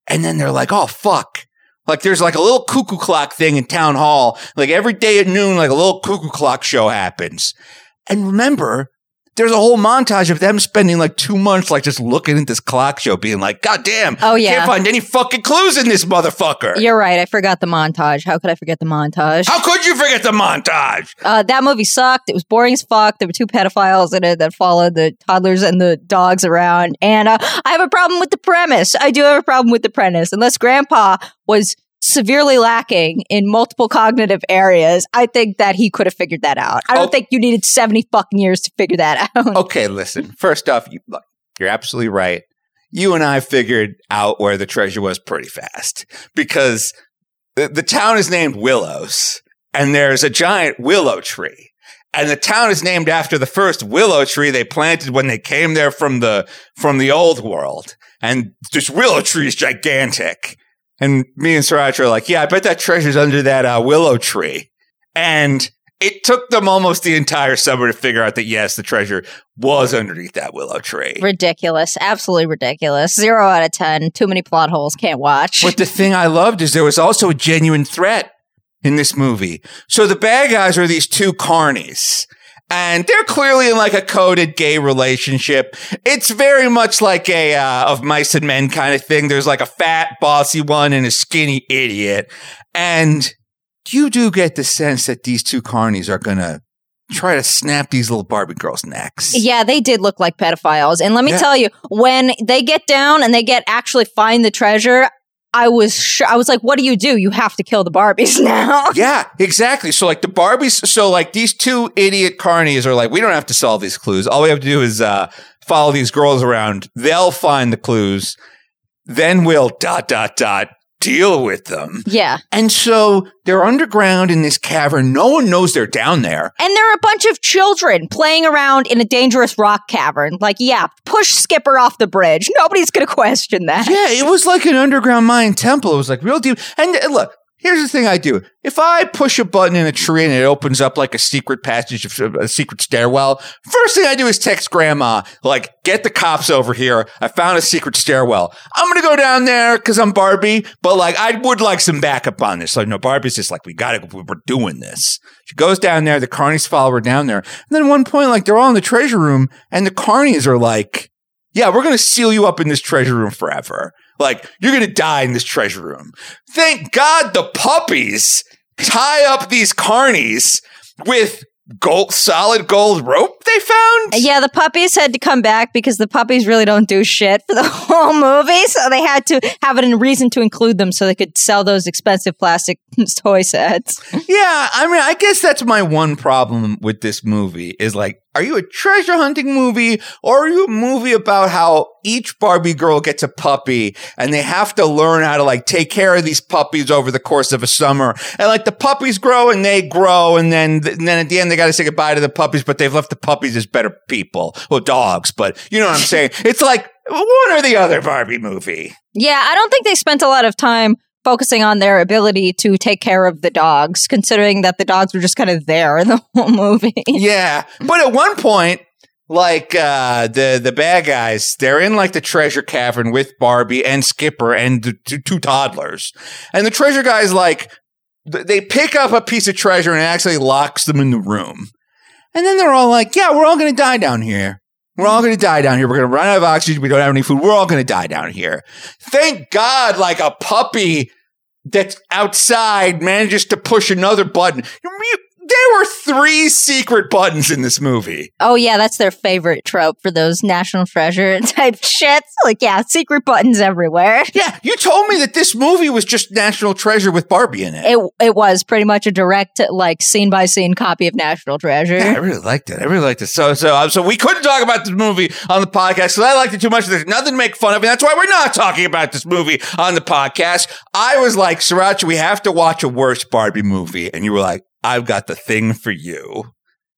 and then they're like, oh, fuck. Like there's like a little cuckoo clock thing in town hall. Like every day at noon, like a little cuckoo clock show happens. And remember, there's a whole montage of them spending like two months, like just looking at this clock show, being like, God damn, oh yeah, can't find any fucking clues in this motherfucker. You're right. I forgot the montage. How could I forget the montage? How could you forget the montage? Uh, that movie sucked. It was boring as fuck. There were two pedophiles in it that followed the toddlers and the dogs around. And uh, I have a problem with the premise. I do have a problem with the premise. Unless Grandpa was severely lacking in multiple cognitive areas, I think that he could have figured that out. I don't oh. think you needed 70 fucking years to figure that out. Okay, listen. First off, you, look, you're absolutely right. You and I figured out where the treasure was pretty fast because the, the town is named Willows and there's a giant willow tree. And the town is named after the first willow tree they planted when they came there from the from the old world. And this willow tree is gigantic. And me and Sirancha are like, yeah, I bet that treasure's under that uh, willow tree. And it took them almost the entire summer to figure out that yes, the treasure was underneath that willow tree. Ridiculous. Absolutely ridiculous. Zero out of 10. Too many plot holes. Can't watch. But the thing I loved is there was also a genuine threat in this movie. So the bad guys are these two carnies and they're clearly in like a coded gay relationship. It's very much like a uh, of mice and men kind of thing. There's like a fat bossy one and a skinny idiot, and you do get the sense that these two carnies are gonna try to snap these little Barbie girls' necks. Yeah, they did look like pedophiles. And let me Yeah. tell you, when they get down and they get actually find the treasure, I was sh- I was like, what do you do? You have to kill the Barbies now. Yeah, exactly. So like the Barbies, so like these two idiot carnies are like, we don't have to solve these clues. All we have to do is uh, follow these girls around. They'll find the clues. Then we'll dot dot dot deal with them. yeah. And so they're underground in this cavern. No one knows they're down there. And there are a bunch of children playing around in a dangerous rock cavern. Like, yeah, push Skipper off the bridge. Nobody's going to question that. Yeah, it was like an underground Mayan temple. It was like real deep. And uh, look, here's the thing I do. If I push a button in a tree and it opens up like a secret passage, a secret stairwell, first thing I do is text grandma, like, get the cops over here. I found a secret stairwell. I'm going to go down there because I'm Barbie, but like, I would like some backup on this. Like, no, Barbie's just like, we got to, we're doing this. She goes down there. The carnies follow her down there. And then at one point, like, they're all in the treasure room and the carnies are like, yeah, we're going to seal you up in this treasure room forever. Like, you're going to die in this treasure room. Thank God the puppies tie up these carnies with gold, solid gold rope they found. Yeah, the puppies had to come back because the puppies really don't do shit for the whole movie. So they had to have it a reason to include them so they could sell those expensive plastic toy sets. Yeah, I mean, I guess that's my one problem with this movie is like, are you a treasure hunting movie or are you a movie about how each Barbie girl gets a puppy and they have to learn how to like take care of these puppies over the course of a summer? And like the puppies grow and they grow and then and then at the end they got to say goodbye to the puppies but they've left the puppies as better people. Well dogs but you know what I'm saying? It's like one or the other Barbie movie? Yeah, I don't think they spent a lot of time focusing on their ability to take care of the dogs, considering that the dogs were just kind of there in the whole movie. yeah, but at one point, like uh, the the bad guys, they're in like the treasure cavern with Barbie and Skipper and the two, two toddlers, and the treasure guys like th- they pick up a piece of treasure and actually locks them in the room, and then they're all like, "Yeah, we're all gonna die down here." We're all going to die down here. We're going to run out of oxygen. We don't have any food. We're all going to die down here. Thank God, like a puppy that's outside manages to push another button. There were three secret buttons in this movie. Oh yeah, that's their favorite trope for those national treasure type shits. Like yeah, secret buttons everywhere. Yeah, you told me that this movie was just National Treasure with Barbie in it. It it was pretty much a direct like scene by scene copy of National Treasure. Yeah, I really liked it. I really liked it. So, so, uh, so we couldn't talk about this movie on the podcast because I liked it too much. There's nothing to make fun of, and that's why we're not talking about this movie on the podcast. I was like, Sirancha, we have to watch a worse Barbie movie, and you were like, I've got the thing for you.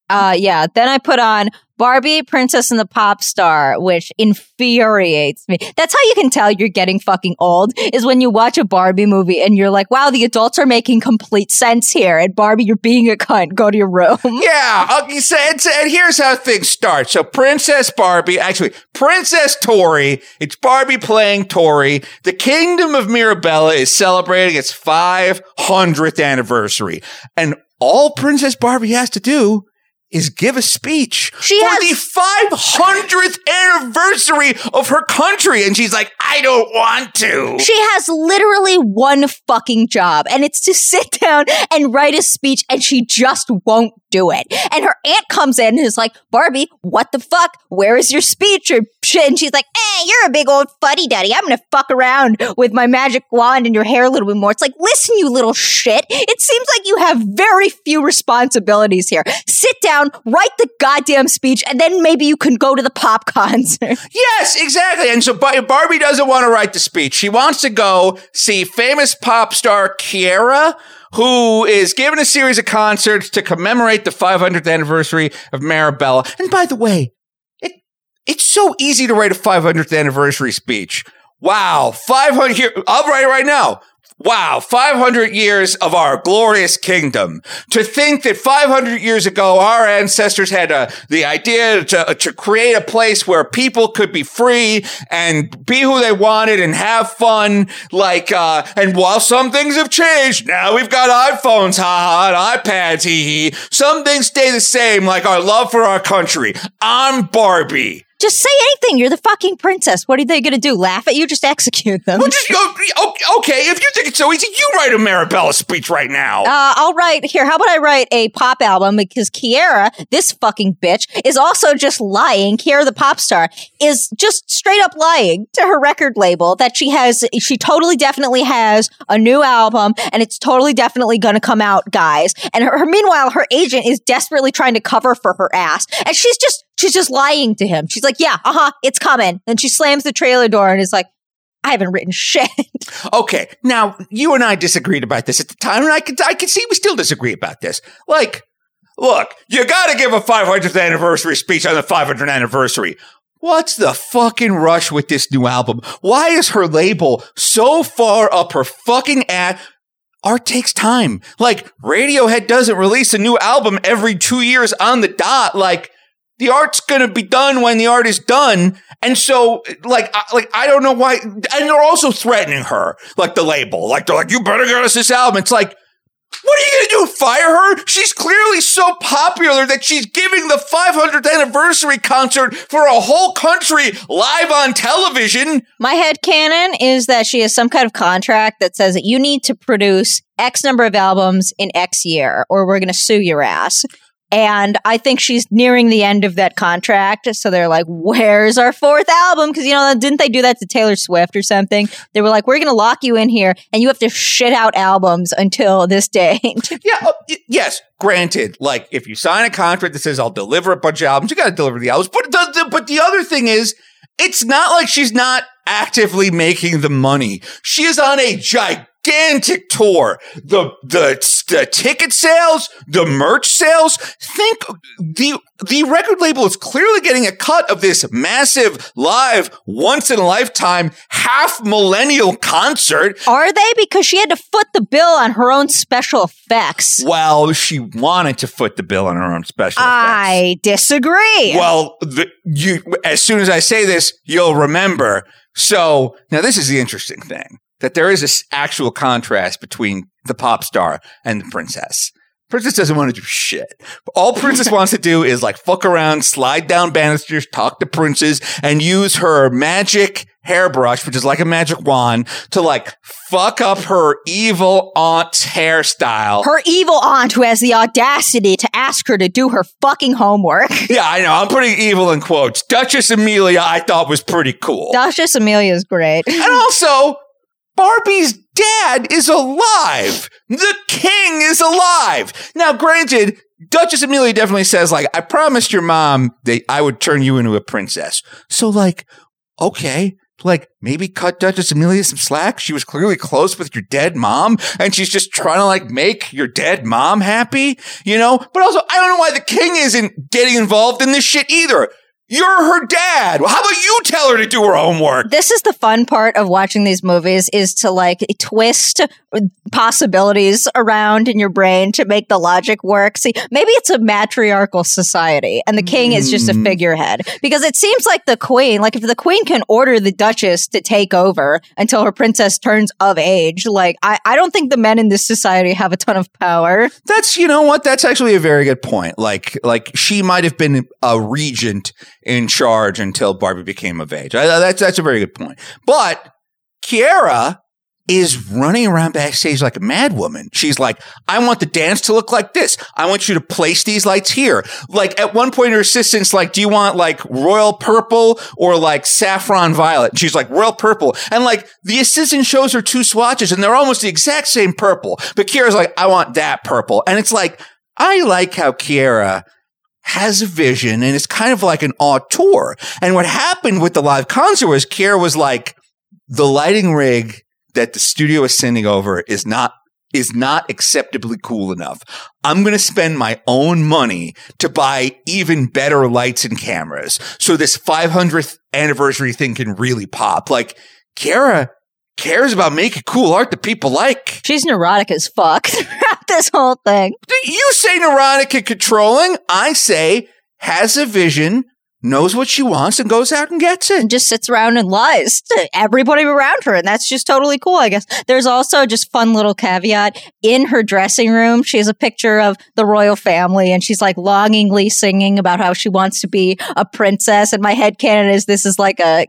Uh yeah. Then I put on Barbie, Princess and the Pop Star, which infuriates me. That's how you can tell you're getting fucking old, is when you watch a Barbie movie and you're like, wow, the adults are making complete sense here. And Barbie, you're being a cunt. Go to your room. Yeah, okay, so, and, and here's how things start. So Princess Barbie, actually, Princess Tori, it's Barbie playing Tori. The Kingdom of Meribella is celebrating its 500th anniversary. And all Princess Barbie has to do is give a speech She for has- the 500th anniversary of her country. And she's like, I don't want to. She has literally one fucking job, and it's to sit down and write a speech, and she just won't do it. And her aunt comes in and is like, Barbie, what the fuck? Where is your speech? And she's like, eh, you're a big old fuddy duddy. I'm gonna fuck around with my magic wand and your hair a little bit more. It's like, listen, you little shit. It seems like you have very few responsibilities here. Sit down, write the goddamn speech, and then maybe you can go to the pop concert. Yes, exactly. And so Barbie doesn't want to write the speech. She wants to go see famous pop star Keira, who is giving a series of concerts to commemorate the 500th anniversary of Meribella. And by the way, it it's so easy to write a 500th anniversary speech. Wow, 500 here. I'll write it right now. Wow, 500 years of our glorious kingdom. To think that 500 years ago, our ancestors had uh, the idea to, to create a place where people could be free and be who they wanted and have fun. Like, uh, and while some things have changed, now we've got iPhones, haha, and iPads, hee hee. Some things stay the same, like our love for our country. I'm Barbie. Just say anything. You're the fucking princess. What are they going to do? Laugh at you? Just execute them. Well, just go. Okay, if you think it's so easy, you write a Meribella speech right now. Uh, I'll write here. How about I write a pop album because Keira, this fucking bitch, is also just lying. Keira, the pop star, is just straight up lying to her record label that she has. She totally, definitely has a new album, and it's totally, definitely going to come out, guys. And her, her, meanwhile, her agent is desperately trying to cover for her ass, and she's just she's just lying to him. She's like, "Yeah, uh huh, it's coming." And she slams the trailer door and is like, I haven't written shit. okay, now you and I disagreed about this at the time, and I can I can see we still disagree about this. Like, look, you got to give a 500th anniversary speech on the 500th anniversary. What's the fucking rush with this new album? Why is her label so far up her fucking ass? Art takes time. Like, Radiohead doesn't release a new album every two years on the dot. Like, the art's gonna be done when the art is done. And so, like, I, like I don't know why. And they're also threatening her, like the label, like they're like, "You better get us this album." It's like, what are you gonna do? Fire her? She's clearly so popular that she's giving the 500th anniversary concert for a whole country live on television. My head canon is that she has some kind of contract that says that you need to produce X number of albums in X year, or we're gonna sue your ass. And I think she's nearing the end of that contract. So they're like, where's our fourth album? Because, you know, didn't they do that to Taylor Swift or something? They were like, we're going to lock you in here and you have to shit out albums until this date. yeah. Uh, yes. Granted, like if you sign a contract that says I'll deliver a bunch of albums, you got to deliver the albums. But the, but the other thing is, it's not like she's not actively making the money. She is on a gigantic gigantic tour. The, the, the ticket sales, the merch sales. Think the, the record label is clearly getting a cut of this massive live once in a lifetime half millennial concert. Are they? Because she had to foot the bill on her own special effects. Well, she wanted to foot the bill on her own special effects. I disagree. Well, the, you, as soon as I say this, you'll remember. So now this is the interesting thing that there is this actual contrast between the pop star and the princess. Princess doesn't want to do shit. All Princess wants to do is like fuck around, slide down banisters, talk to princes, and use her magic hairbrush, which is like a magic wand, to like fuck up her evil aunt's hairstyle. Her evil aunt who has the audacity to ask her to do her fucking homework. Yeah, I know. I'm putting evil in quotes. Duchess Amelia, I thought was pretty cool. Duchess Amelia is great. And also, Barbie's dad is alive. The king is alive. Now, granted, Duchess Amelia definitely says, like, I promised your mom that I would turn you into a princess. So, like, okay, like maybe cut Duchess Amelia some slack. She was clearly close with your dead mom and she's just trying to like make your dead mom happy, you know? But also, I don't know why the king isn't getting involved in this shit either. You're her dad. Well, how about you tell her to do her homework? This is the fun part of watching these movies is to like twist possibilities around in your brain to make the logic work. See, maybe it's a matriarchal society and the king mm. is just a hmm. figurehead because it seems like the queen, like if the queen can order the duchess to take over until her princess turns of age, like I, I don't think the men in this society have a ton of power. That's, you know what? That's actually a very good point. Like, like she might have been a regent in charge until Barbie became of age. I, that's, that's a very good point. But Keira is running around backstage like a madwoman. She's like, I want the dance to look like this. I want you to place these lights here. Like at one point, her assistant's like, do you want like royal purple or like saffron violet? And she's like, royal purple. And like the assistant shows her two swatches and they're almost the exact same purple. But Keira's like, I want that purple. And it's like, I like how Keira has a vision and it's kind of like an auteur. And what happened with the live concert was Keira was like, the lighting rig that the studio is sending over is not is not acceptably cool enough. I'm going to spend my own money to buy even better lights and cameras. So this 500th anniversary thing can really pop. Like Keira cares about making cool art that people like. She's neurotic as fuck this whole thing. You say neurotic and controlling. I say has a vision, knows what she wants and goes out and gets it. and just sits around and lies to everybody around her. And that's just totally cool, I guess. There's also just fun little caveat in her dressing room. She has a picture of the royal family and she's like longingly singing about how she wants to be a princess. And my head canon is this is like a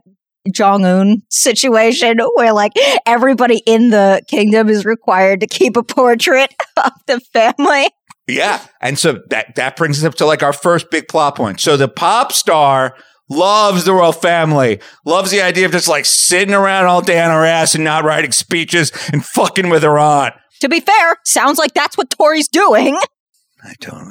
Jong Un situation where like everybody in the kingdom is required to keep a portrait of the family. Yeah. And so that, that brings us up to like our first big plot point. So the pop star loves the royal family, loves the idea of just like sitting around all day on her ass and not writing speeches and fucking with her aunt. To be fair, sounds like that's what Tori's doing.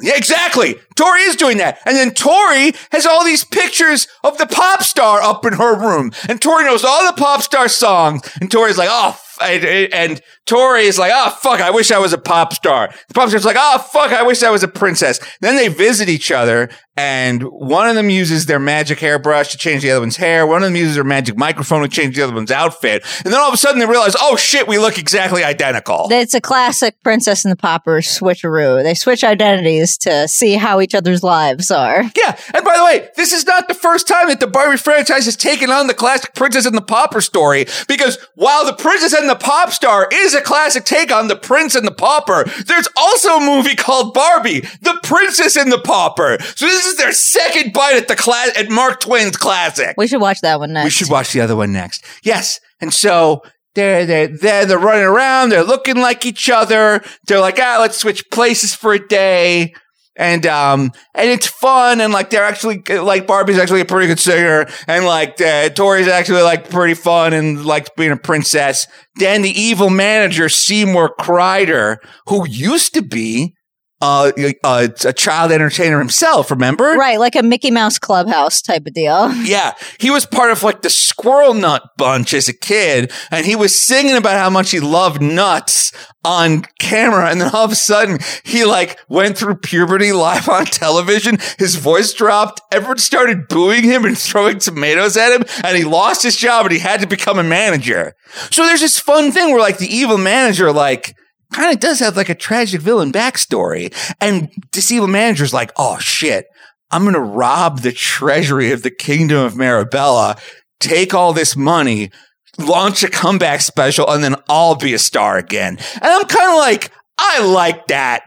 Yeah, exactly. Tori is doing that. And then Tori has all these pictures of the pop star up in her room. And Tori knows all the pop star songs. And Tori's like, oh, and, and Tori is like, oh, fuck, I wish I was a pop star. The pop star's like, oh, fuck, I wish I was a princess. Then they visit each other. And one of them uses their magic hairbrush to change the other one's hair. One of them uses their magic microphone to change the other one's outfit. And then all of a sudden they realize, oh shit, we look exactly identical. It's a classic Princess and the Pauper switcheroo. They switch identities to see how each other's lives are. Yeah, and by the way, this is not the first time that the Barbie franchise has taken on the classic Princess and the Pauper story. Because while the Princess and the Pop Star is a classic take on the Prince and the Pauper, there's also a movie called Barbie, the Princess and the Pauper. So this is their second bite at the class at Mark Twain's classic. We should watch that one next. We should watch the other one next. Yes, and so. They're, they're, they're, they're running around. They're looking like each other. They're like, ah, let's switch places for a day and um and it's fun and like they're actually like Barbie's actually a pretty good singer and like uh, Tori's actually like pretty fun and likes being a princess. Then the evil manager Seymour Kreider, who used to be uh, a, a child entertainer himself, remember? Right, like a Mickey Mouse Clubhouse type of deal. Yeah, he was part of like the Squirrel Nut Bunch as a kid, and he was singing about how much he loved nuts on camera, and then all of a sudden he like went through puberty live on television. His voice dropped. Everyone started booing him and throwing tomatoes at him, and he lost his job, and he had to become a manager. So there's this fun thing where like the evil manager like kind of does have like a tragic villain backstory. And this evil manager's like, oh shit, I'm going to rob the treasury of the kingdom of Meribella, take all this money, launch a comeback special, and then I'll be a star again. And I'm kind of like, I like that.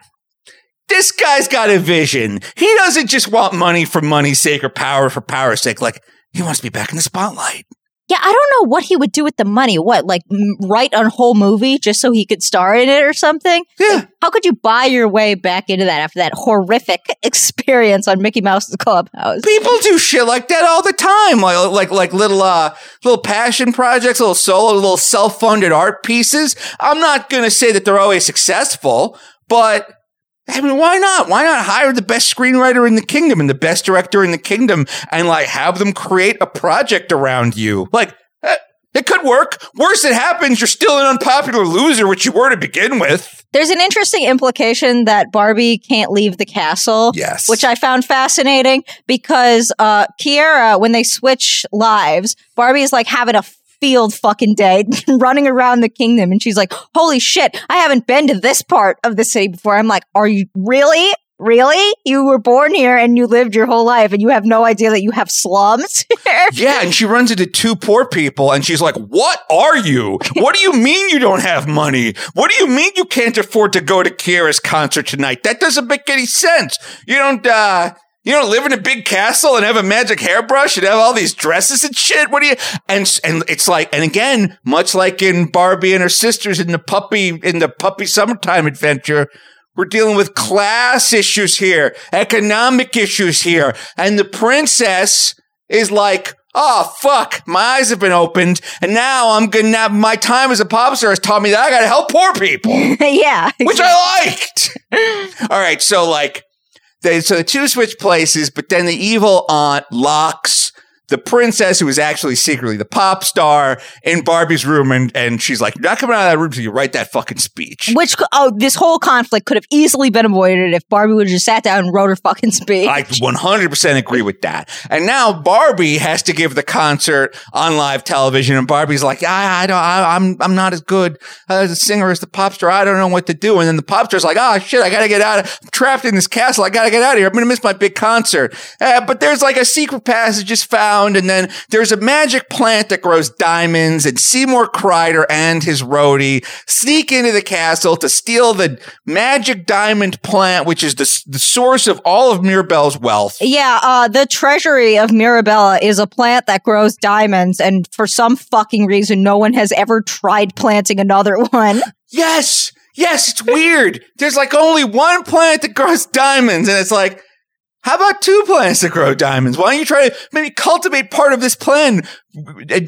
This guy's got a vision. He doesn't just want money for money's sake or power for power's sake. Like, he wants to be back in the spotlight. Yeah, I don't know what he would do with the money. What, like write a whole movie just so he could star in it or something? Yeah. How could you buy your way back into that after that horrific experience on Mickey Mouse's Clubhouse? People do shit like that all the time, like like like little uh little passion projects, little solo, little self funded art pieces. I'm not gonna say that they're always successful, but I mean, why not? Why not hire the best screenwriter in the kingdom and the best director in the kingdom and like have them create a project around you? Like, eh, it could work. Worse, it happens, you're still an unpopular loser, which you were to begin with. There's an interesting implication that Barbie can't leave the castle. Yes. Which I found fascinating because uh Keira, when they switch lives, Barbie is like having a field fucking day running around the kingdom and she's like, Holy shit, I haven't been to this part of the city before. I'm like, Are you really? Really? You were born here and you lived your whole life and you have no idea that you have slums here? Yeah, and she runs into two poor people and she's like, What are you? What do you mean you don't have money? What do you mean you can't afford to go to Keira's concert tonight? That doesn't make any sense. You don't, uh, you don't live in a big castle and have a magic hairbrush and have all these dresses and shit. What do you? And and it's like, and again, much like in Barbie and her sisters in the puppy in the puppy summertime adventure, we're dealing with class issues here, economic issues here, and the princess is like. Oh fuck! My eyes have been opened, and now I'm gonna. Have, my time as a pop star has taught me that I gotta help poor people, yeah. which I liked. All right, so like they so the two switch places, but then the evil aunt locks the princess who is actually secretly the pop star in Barbie's room, and and she's like, "You're not coming out of that room until you write that fucking speech." Which oh, this whole conflict could have easily been avoided if Barbie would have just sat down and wrote her fucking speech. I 100% agree with that. And now Barbie has to give the concert on live television, and Barbie's like, I, I don't, I, I'm, I'm not as good as a singer as the pop star. I don't know what to do. And then the pop star's like, oh shit, I gotta get out. Of, I'm trapped in this castle. I gotta get out of here. I'm gonna miss my big concert. Uh, but there's like a secret passage is found, and then there's a magic plant that grows diamonds, and Seymour Kreider and his roadie sneak into the castle to steal the magic diamond plant, which is the, the source of all of Meribella's wealth. Yeah, uh, the treasury of Meribella is a plant that grows diamonds, and for some fucking reason, no one has ever tried planting another one. Yes, yes, it's weird. There's like only one plant that grows diamonds, and it's like, how about two plants to grow diamonds? Why don't you try to maybe cultivate part of this plan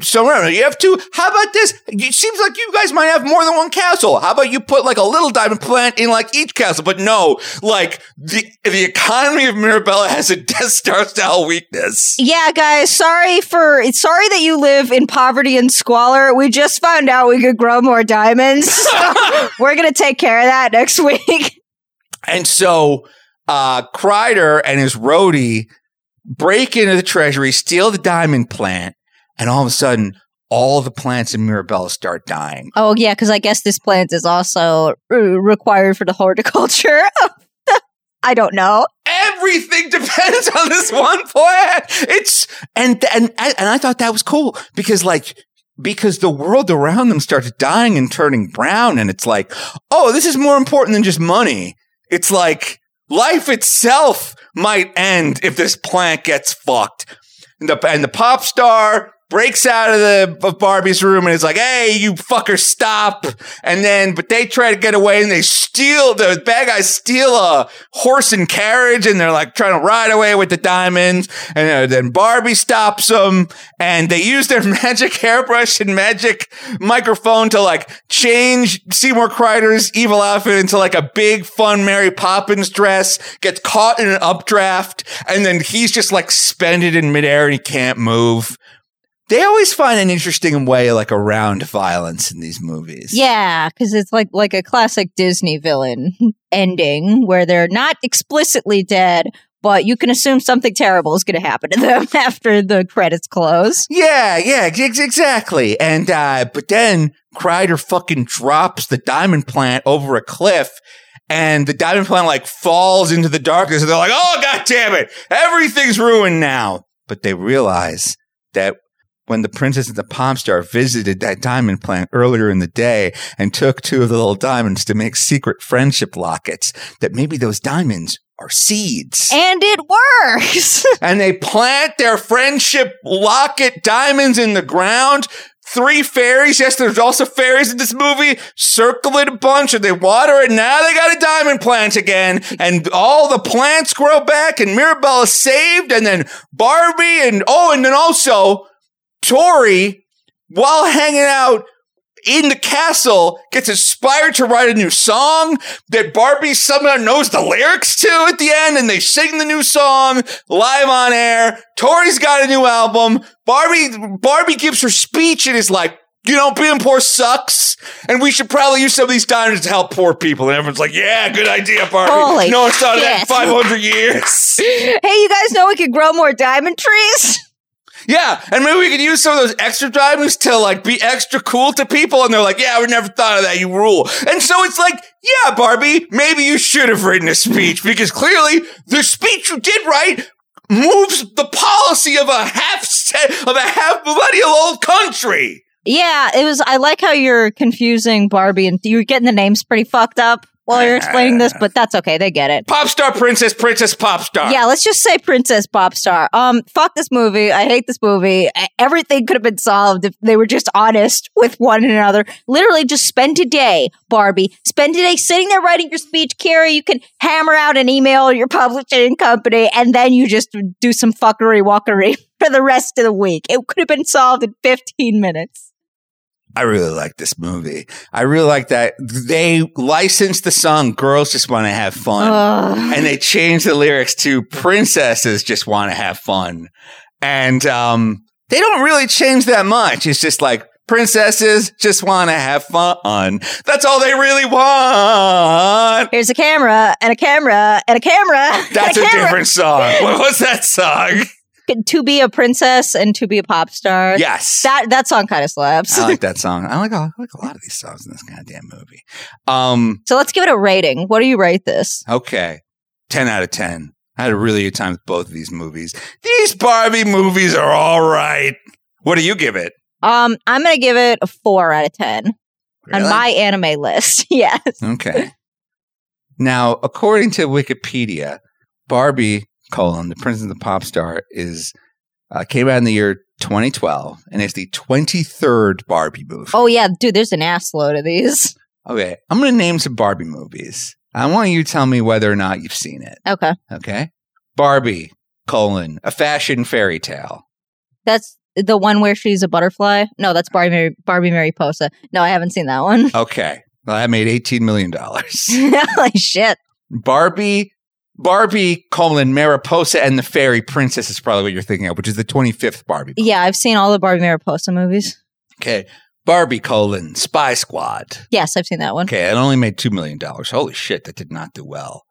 somewhere? you have two. How about this? It seems like you guys might have more than one castle. How about you put like a little diamond plant in like each castle? But no, like the the economy of Meribella has a Death Star style weakness. Yeah, guys, sorry for sorry that you live in poverty and squalor. We just found out we could grow more diamonds. We're gonna take care of that next week. And so uh, Kreider and his roadie break into the treasury, steal the diamond plant, and all of a sudden, all the plants in Meribella start dying. Oh yeah, because I guess this plant is also uh, required for the horticulture. I don't know. Everything depends on this one plant. It's and and and I thought that was cool because like because the world around them starts dying and turning brown, and it's like, oh, this is more important than just money. It's like Life itself might end if this plant gets fucked. And the, and the pop star breaks out of the of Barbie's room and is like, "Hey, you fucker, stop!" And then, but they try to get away and they steal the bad guys steal a horse and carriage and they're like trying to ride away with the diamonds. And uh, then Barbie stops them and they use their magic hairbrush and magic microphone to like change Seymour Kreider's evil outfit into like a big fun Mary Poppins dress. Gets caught in an updraft and then he's just like suspended in midair and he can't move they always find an interesting way like around violence in these movies. Yeah, because it's like like a classic Disney villain ending where they're not explicitly dead, but you can assume something terrible is going to happen to them after the credits close. Yeah, yeah, ex- exactly. And uh but then Kreider fucking drops the diamond plant over a cliff and the diamond plant like falls into the darkness and they're like, "Oh god damn it. Everything's ruined now." But they realize that when the princess and the pop star visited that diamond plant earlier in the day and took two of the little diamonds to make secret friendship lockets, that maybe those diamonds are seeds. And it works. and they plant their friendship locket diamonds in the ground. Three fairies. Yes, there's also fairies in this movie. Circle it a bunch and they water it. Now they got a diamond plant again. And all the plants grow back and Meribella saved. And then Barbie and, oh, and then also Tori, while hanging out in the castle, gets inspired to write a new song that Barbie somehow knows the lyrics to at the end, and they sing the new song live on air. Tori's got a new album. Barbie, Barbie gives her speech and is like, you know, being poor sucks, and we should probably use some of these diamonds to help poor people. And everyone's like, "Yeah, good idea, Barbie." Holy no, it's not that five hundred years. hey, you guys know we could grow more diamond trees? Yeah, and maybe we could use some of those extra diamonds to like be extra cool to people, and they're like, "Yeah, we never thought of that. You rule." And so it's like, yeah, Barbie, maybe you should have written a speech because clearly the speech you did write moves the policy of a half set of a half millennial old country. Yeah, it was. I like how you're confusing Barbie and you're getting the names pretty fucked up while you're explaining this, but that's okay. They get it. Pop star, princess, princess, pop star. Yeah, let's just say Princess Pop Star. Um, fuck this movie. I hate this movie. Everything could have been solved if they were just honest with one another. Literally, just spend a day, Barbie. Spend a day sitting there writing your speech. Carrie, you can hammer out an email your publishing company, and then you just do some fuckery walkery for the rest of the week. It could have been solved in 15 minutes. I really like this movie. I really like that they licensed the song "Girls Just Want to Have Fun" and they changed the lyrics to "Princesses Just Want to Have Fun." and um, they don't really change that much. It's just like princesses just want to have fun. That's all they really want. Here's a camera and a camera and a camera. That's a, a, camera. different song. What was that song? To be a princess and to be a pop star. Yes. That that song kind of slaps. I like that song. I like, I like a lot of these songs in this goddamn movie. Um, so let's give it a rating. What do you rate this? okay. 10 out of 10. I had a really good time with both of these movies. These Barbie movies are all right. What do you give it? Um, I'm gonna give it a four out of ten on my anime list. yes. Okay. Now, according to Wikipedia, Barbie colon the Princess of the Pop Star is uh, came out in the year 2012 and it's the 23rd Barbie movie. Oh yeah, dude. There's an ass load of these. Okay, I'm going to name some Barbie movies. I want you to tell me whether or not you've seen it. Okay, Okay, Barbie colon a fashion fairy tale. that's the one where she's a butterfly. No, that's Barbie Mary, Barbie Mariposa. No, I haven't seen that one. Okay, well that made 18 million dollars. Holy shit. Barbie, Barbie colon Mariposa and the Fairy Princess is probably what you're thinking of, which is the 25th Barbie. Yeah, I've seen all the Barbie Mariposa movies. Okay, Barbie colon Spy Squad. Yes, I've seen that one. Okay, it only made two million dollars. Holy shit, that did not do well.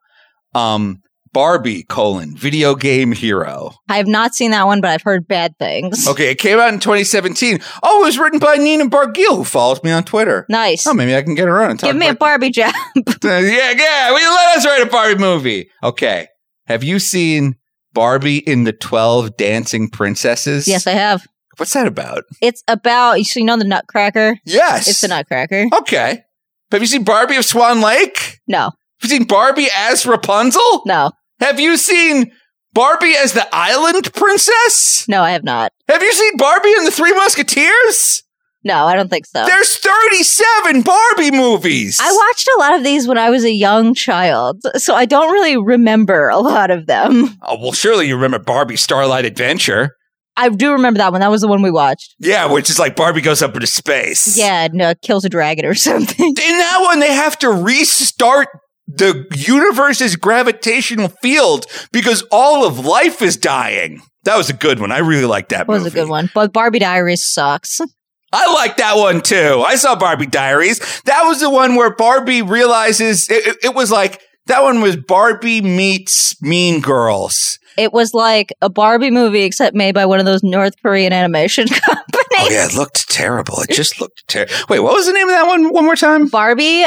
Um, Barbie colon Video Game Hero. I have not seen that one, but I've heard bad things. Okay, it came out in 2017. Oh, it was written by Nina Bargiel, who follows me on Twitter. Nice. Oh, maybe I can get her on and talk Give me a Barbie job. yeah, yeah. We let us write a Barbie movie. Okay. Have you seen Barbie in the Twelve Dancing Princesses? yes, I have. What's that about? It's about you you know the Nutcracker. Yes. It's the Nutcracker. Okay. Have you seen Barbie of Swan Lake? No, Have you seen Barbie as Rapunzel? no, Have you seen Barbie as the Island Princess? no. I have not. Have you seen Barbie and the Three Musketeers? No, I don't think so. There's 37 Barbie movies. I watched a lot of these when I was a young child, so I don't really remember a lot of them. Oh, well, surely you remember Barbie Starlight Adventure. I do remember that one. That was the one we watched. Yeah, which is like Barbie goes up into space. Yeah, no, uh, kills a dragon or something. In that one, they have to restart the universe's gravitational field because all of life is dying. That was a good one. I really liked that movie. That was a good one. But Barbie Diaries sucks. I like that one too. I saw Barbie Diaries. That was the one where Barbie realizes it, it- it was like that one was Barbie meets Mean Girls. It was like a Barbie movie, except made by one of those North Korean animation companies. Oh yeah, it looked terrible. It just looked terrible. Wait, what was the name of that one? One more time. Barbie,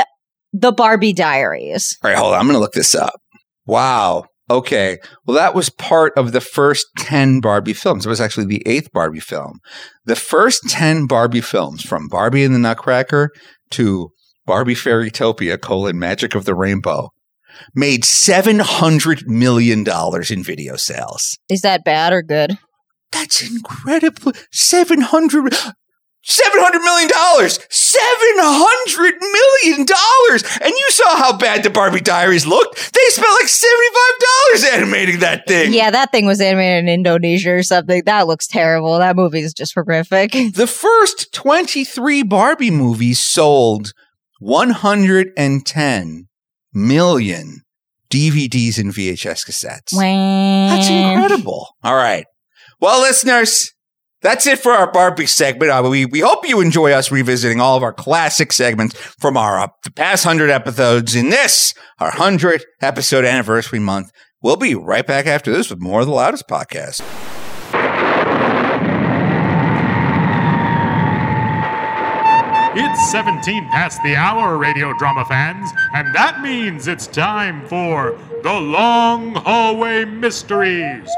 the Barbie Diaries. All right, hold on. I'm going to look this up. Wow. Okay. Well, that was part of the first 10 Barbie films. It was actually the eighth Barbie film. The first 10 Barbie films, from Barbie and the Nutcracker to Barbie Fairytopia, colon, Magic of the Rainbow, made $700 million in video sales. Is that bad or good? That's incredible. 700 $700 million! $700 million! And you saw how bad the Barbie Diaries looked. They spent like $75 animating that thing. Yeah, that thing was animated in Indonesia or something. That looks terrible. That movie is just horrific. The first 23 Barbie movies sold 110 million DVDs and VHS cassettes. That's incredible. All right. Well, listeners, that's it for our Barbie segment. Uh, we, we hope you enjoy us revisiting all of our classic segments from our uh, the past 100 episodes in this, our 100th episode anniversary month. We'll be right back after this with more of the Loudest podcast. It's 17 past the hour, radio drama fans, and that means it's time for the Long Hallway Mysteries.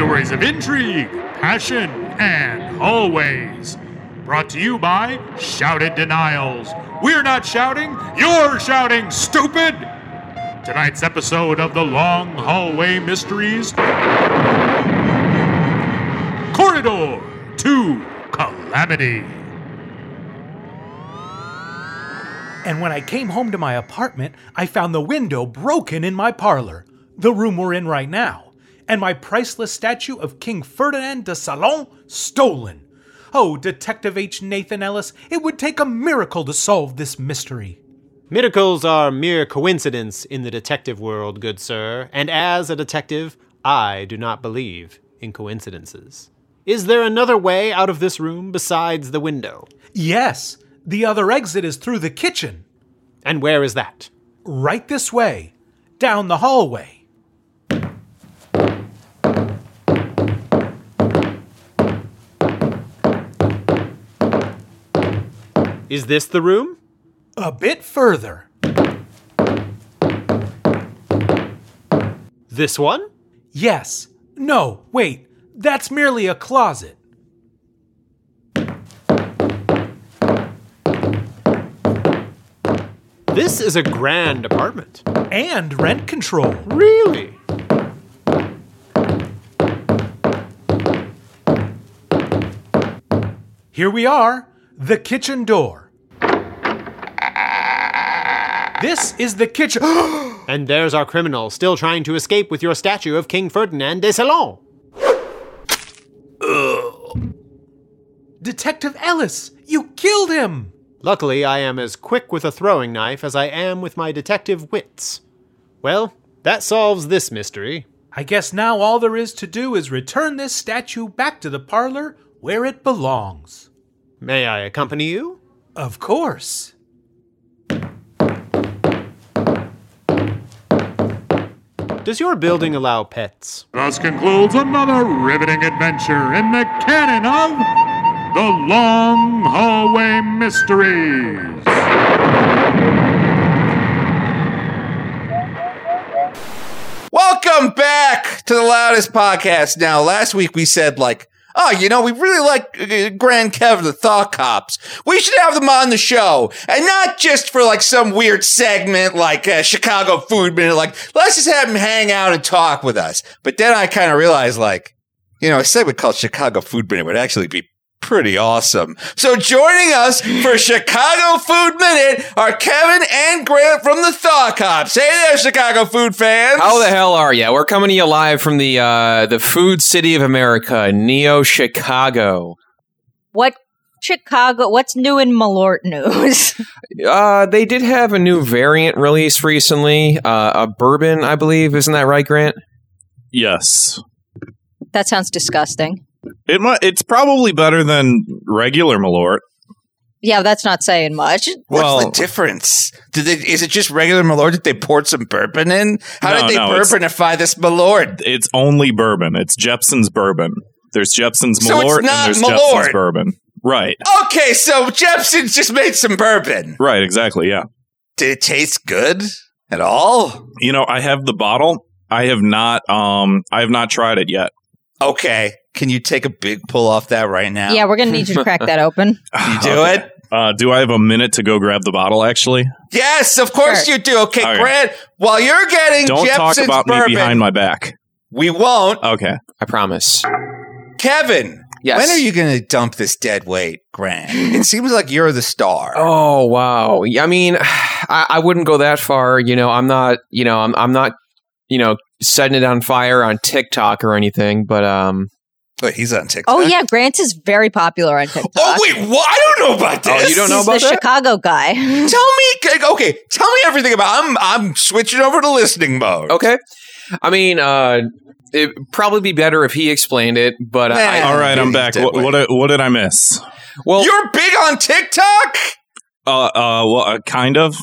Stories of intrigue, passion, and hallways. Brought to you by Shouted Denials. We're not shouting, you're shouting, stupid! Tonight's episode of the Long Hallway Mysteries Corridor to Calamity. And when I came home to my apartment, I found the window broken in my parlor, the room we're in right now, and my priceless statue of King Ferdinand de Salon stolen. Oh, Detective H. Nathan Ellis, it would take a miracle to solve this mystery. Miracles are mere coincidence in the detective world, good sir, and as a detective, I do not believe in coincidences. Is there another way out of this room besides the window? Yes, the other exit is through the kitchen. And where is that? Right this way, down the hallway. Is this the room? A bit further. This one? Yes. No, wait. That's merely a closet. This is a grand apartment. And rent control. Really? Here we are, the kitchen door. This is the kitchen. And there's our criminal still trying to escape with your statue of King Ferdinand de Salon. Detective Ellis, you killed him! Luckily, I am as quick with a throwing knife as I am with my detective wits. Well, that solves this mystery. I guess now all there is to do is return this statue back to the parlor where it belongs. May I accompany you? Of course. Does your building allow pets? Thus concludes another riveting adventure in the canon of the Long Hallway Mysteries. Welcome back to the loudest podcast. Now, last week we said like, oh, you know, we really like uh, Grand Kev the Thought Cops. We should have them on the show, and not just for like some weird segment like uh, Chicago Food Minute. Like, let's just have them hang out and talk with us. But then I kind of realized like, you know, a segment called Chicago Food Minute would actually be pretty awesome. So joining us for Chicago Food Minute are Kevin and Grant from the Thought Cops. Hey there, Chicago food fans. How the hell are you? We're coming to you live from the uh, the food city of America, Neo Chicago. What Chicago? What's new in Malort news? Uh, they did have a new variant release recently, uh, a bourbon, I believe. Isn't that right, Grant? Yes. that sounds disgusting. It might, it's probably better than regular Malort. Yeah, that's not saying much. What's Well- the difference? Did they, is it just regular Malort? Did they pour some bourbon in? How No, did they no, it's- bourbonify this Malort? It's only bourbon. It's Jeppson's bourbon. There's Jeppson's So it's Malort not and there's Malort. Jeppson's bourbon. Right. Okay, so Jeppson's just made some bourbon. Right, exactly. Yeah. Did it taste good at all? You know, I have the bottle. I have not um I have not tried it yet. Okay. Can you take a big pull off that right now? Yeah, we're gonna need you to crack that open. You do Okay. it? Uh, do I have a minute to go grab the bottle actually? Yes, of course Sure. you do. Okay, Okay. Grant, while you're getting Don't Jeppson's talk about bourbon, me behind my back. we won't. Okay. I promise. Kevin, Yes. when are you going to dump this dead weight, Grant? it seems like you're the star. Oh wow! Yeah, I mean, I, I wouldn't go that far. You know, I'm not. You know, I'm. I'm not. You know, setting it on fire on TikTok or anything. But um, Wait, he's on TikTok. Oh yeah, Grant is very popular on TikTok. Oh wait, what? I don't know about this. Oh, you don't know He's about the that? Chicago guy. Tell me, okay. Tell me everything about. I'm I'm switching over to listening mode. okay. I mean, uh, it'd probably be better if he explained it. But I, All right, I'm back. What, what what did I miss? well, You're big on TikTok. Uh uh well, uh, kind of.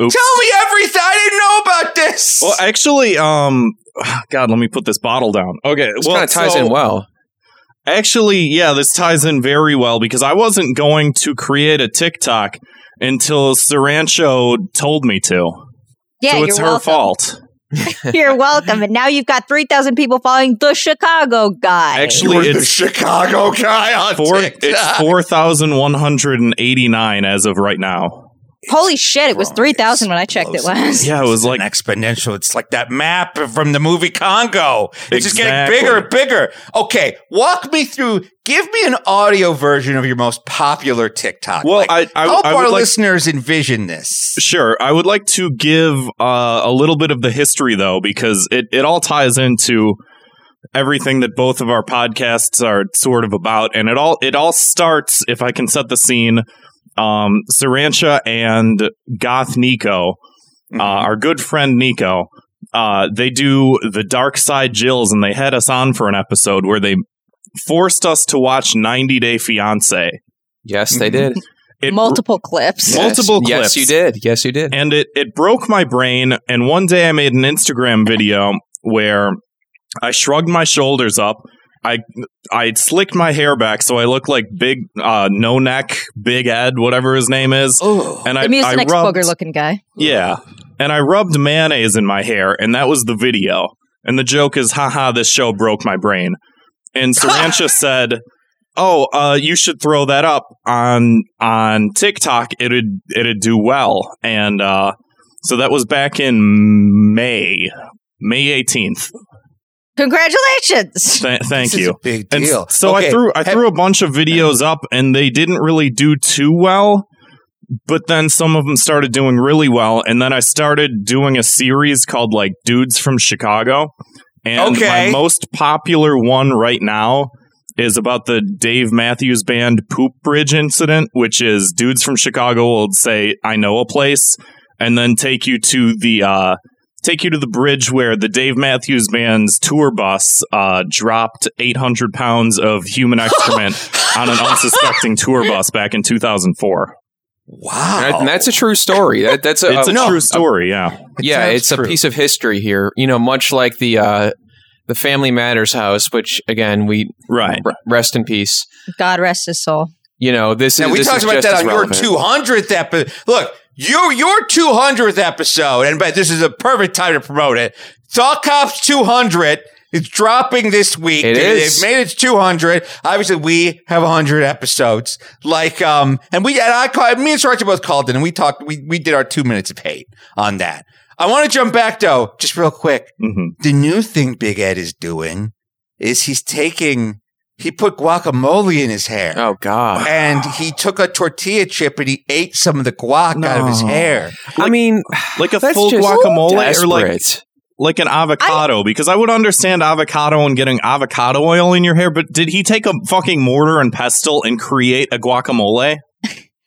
Oops. Tell me everything. I didn't know about this. Well, actually, um, God, let me put this bottle down. Okay, this well, kind of ties so- in well. Actually, yeah, this ties in very well because I wasn't going to create a TikTok until Sirancha told me to. Yeah, so you're it's her welcome. fault. You're welcome. And now you've got three thousand people following the Chicago guy. Actually, You're the Chicago guy on four. TikTok. It's four thousand one hundred and eighty nine as of right now. Holy shit, it was three thousand when I checked it last. Yeah, it was like an exponential. It's like that map from the movie Congo. It's just getting Exactly. bigger and bigger. Okay, walk me through. Give me an audio version of your most popular TikTok. Well, Like, I- I- help I our would like- listeners envision this. Sure. I would like to give uh, a little bit of the history, though, because it, it all ties into everything that both of our podcasts are sort of about, and it all it all starts. If I can set the scene, um, Sirancha and Goth Nico, uh, our good friend Nico, uh, they do the Dark Side Jills, and they had us on for an episode where they forced us to watch 90 Day Fiance. Yes, they did. It, Multiple clips. Multiple yes, clips. Yes, you did. Yes, you did. and it it broke my brain. And one day I made an Instagram video where I shrugged my shoulders up. I I slicked my hair back so I look like big uh, no neck Big Ed whatever his name is. Oh, And I, The I Mucinex rubbed, booger looking guy. yeah, and I rubbed mayonnaise in my hair, and that was the video. And the joke is, haha, this show broke my brain. And Sirancha said, "Oh, uh, you should throw that up on on TikTok. It'd it'd do well." And uh, so that was back in May, May eighteenth. Congratulations. Th- thank this is you. a big And deal. so I threw I threw a bunch of videos up, and they didn't really do too well. But then some of them started doing really well, and then I started doing a series called like "Dudes from Chicago." And Okay. my most popular one right now is about the Dave Matthews Band poop bridge incident, which is dudes from Chicago will say, "I know a place," and then take you to the uh, take you to the bridge where the Dave Matthews Band's tour bus uh, dropped 800 pounds of human excrement on an unsuspecting tour bus back in 2004. Wow. And that's a true story. That, that's a, It's a a- true story, yeah. yeah, it's true. a piece of history here. You know, much like the uh, the Family Matters house, which again we Right. rest in peace. God rest his soul. You know, this Now is we this talked is about that on relevant. your 200th episode. Look, your your 200th episode, and but this is a perfect time to promote it. Thought Cops 200 is dropping this week. It is. Made it 200. Obviously, we have 100 episodes. Like, um, and we and I called me and Sriracha both called in, and we talked. We we did our two minutes of hate on that. I want to jump back though, just real quick. hmm The new thing Big Ed is doing is he's taking. He put guacamole in his hair. Oh God! And he took a tortilla chip and he ate some of the guac out of his No. hair. I mean, Like a full just guacamole or like like an avocado because I would understand avocado and getting avocado oil in your hair, but did he take a fucking mortar and pestle and create a guacamole?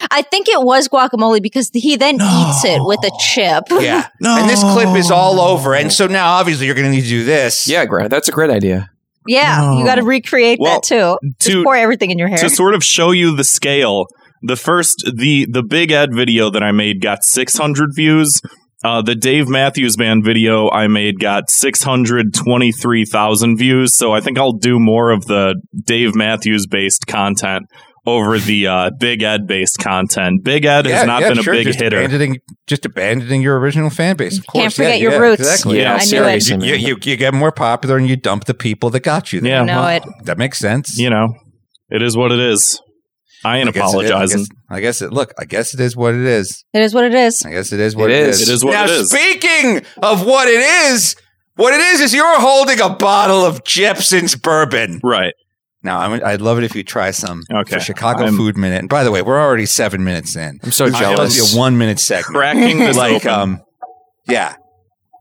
I think it was guacamole because he then eats it with a chip. Yeah. No. And this clip is all over. And so now obviously you're going to need to do this. yeah, Grant, that's a great idea. Yeah, No. you got to recreate Well, that too. Just to- pour everything in your hair. to sort of show you the scale, the first the the Big Ed video that I made got 600 views. Uh, the Dave Matthews Band video I made got 623,000 views. So I think I'll do more of the Dave Matthews based content over the uh, Big Ed based content. Big Ed has not been a sure. big just hitter. Abandoning, just abandoning your original fan base. Of course. Can't forget Yeah, your yeah, roots. Exactly. Yeah, I knew it. You, you, you get more popular and you dump the people that got you there. Yeah, know well, it. That makes sense. You know, it is what it is. I ain't I guess it is. I apologizing. guess- I guess it. Look, I guess it is what it is. It is what it is. I guess it is what It it is. is. It is what now, it is. speaking of what it is, what it is is you're holding a bottle of Jeppson's bourbon. Right. Now, I'm, I'd love it if you try some Okay. for Chicago I'm- Food Minute. And by the way, we're already seven minutes in. I'm so This is supposed jealous. be a one minute segment. Cracking this like, open. um, yeah.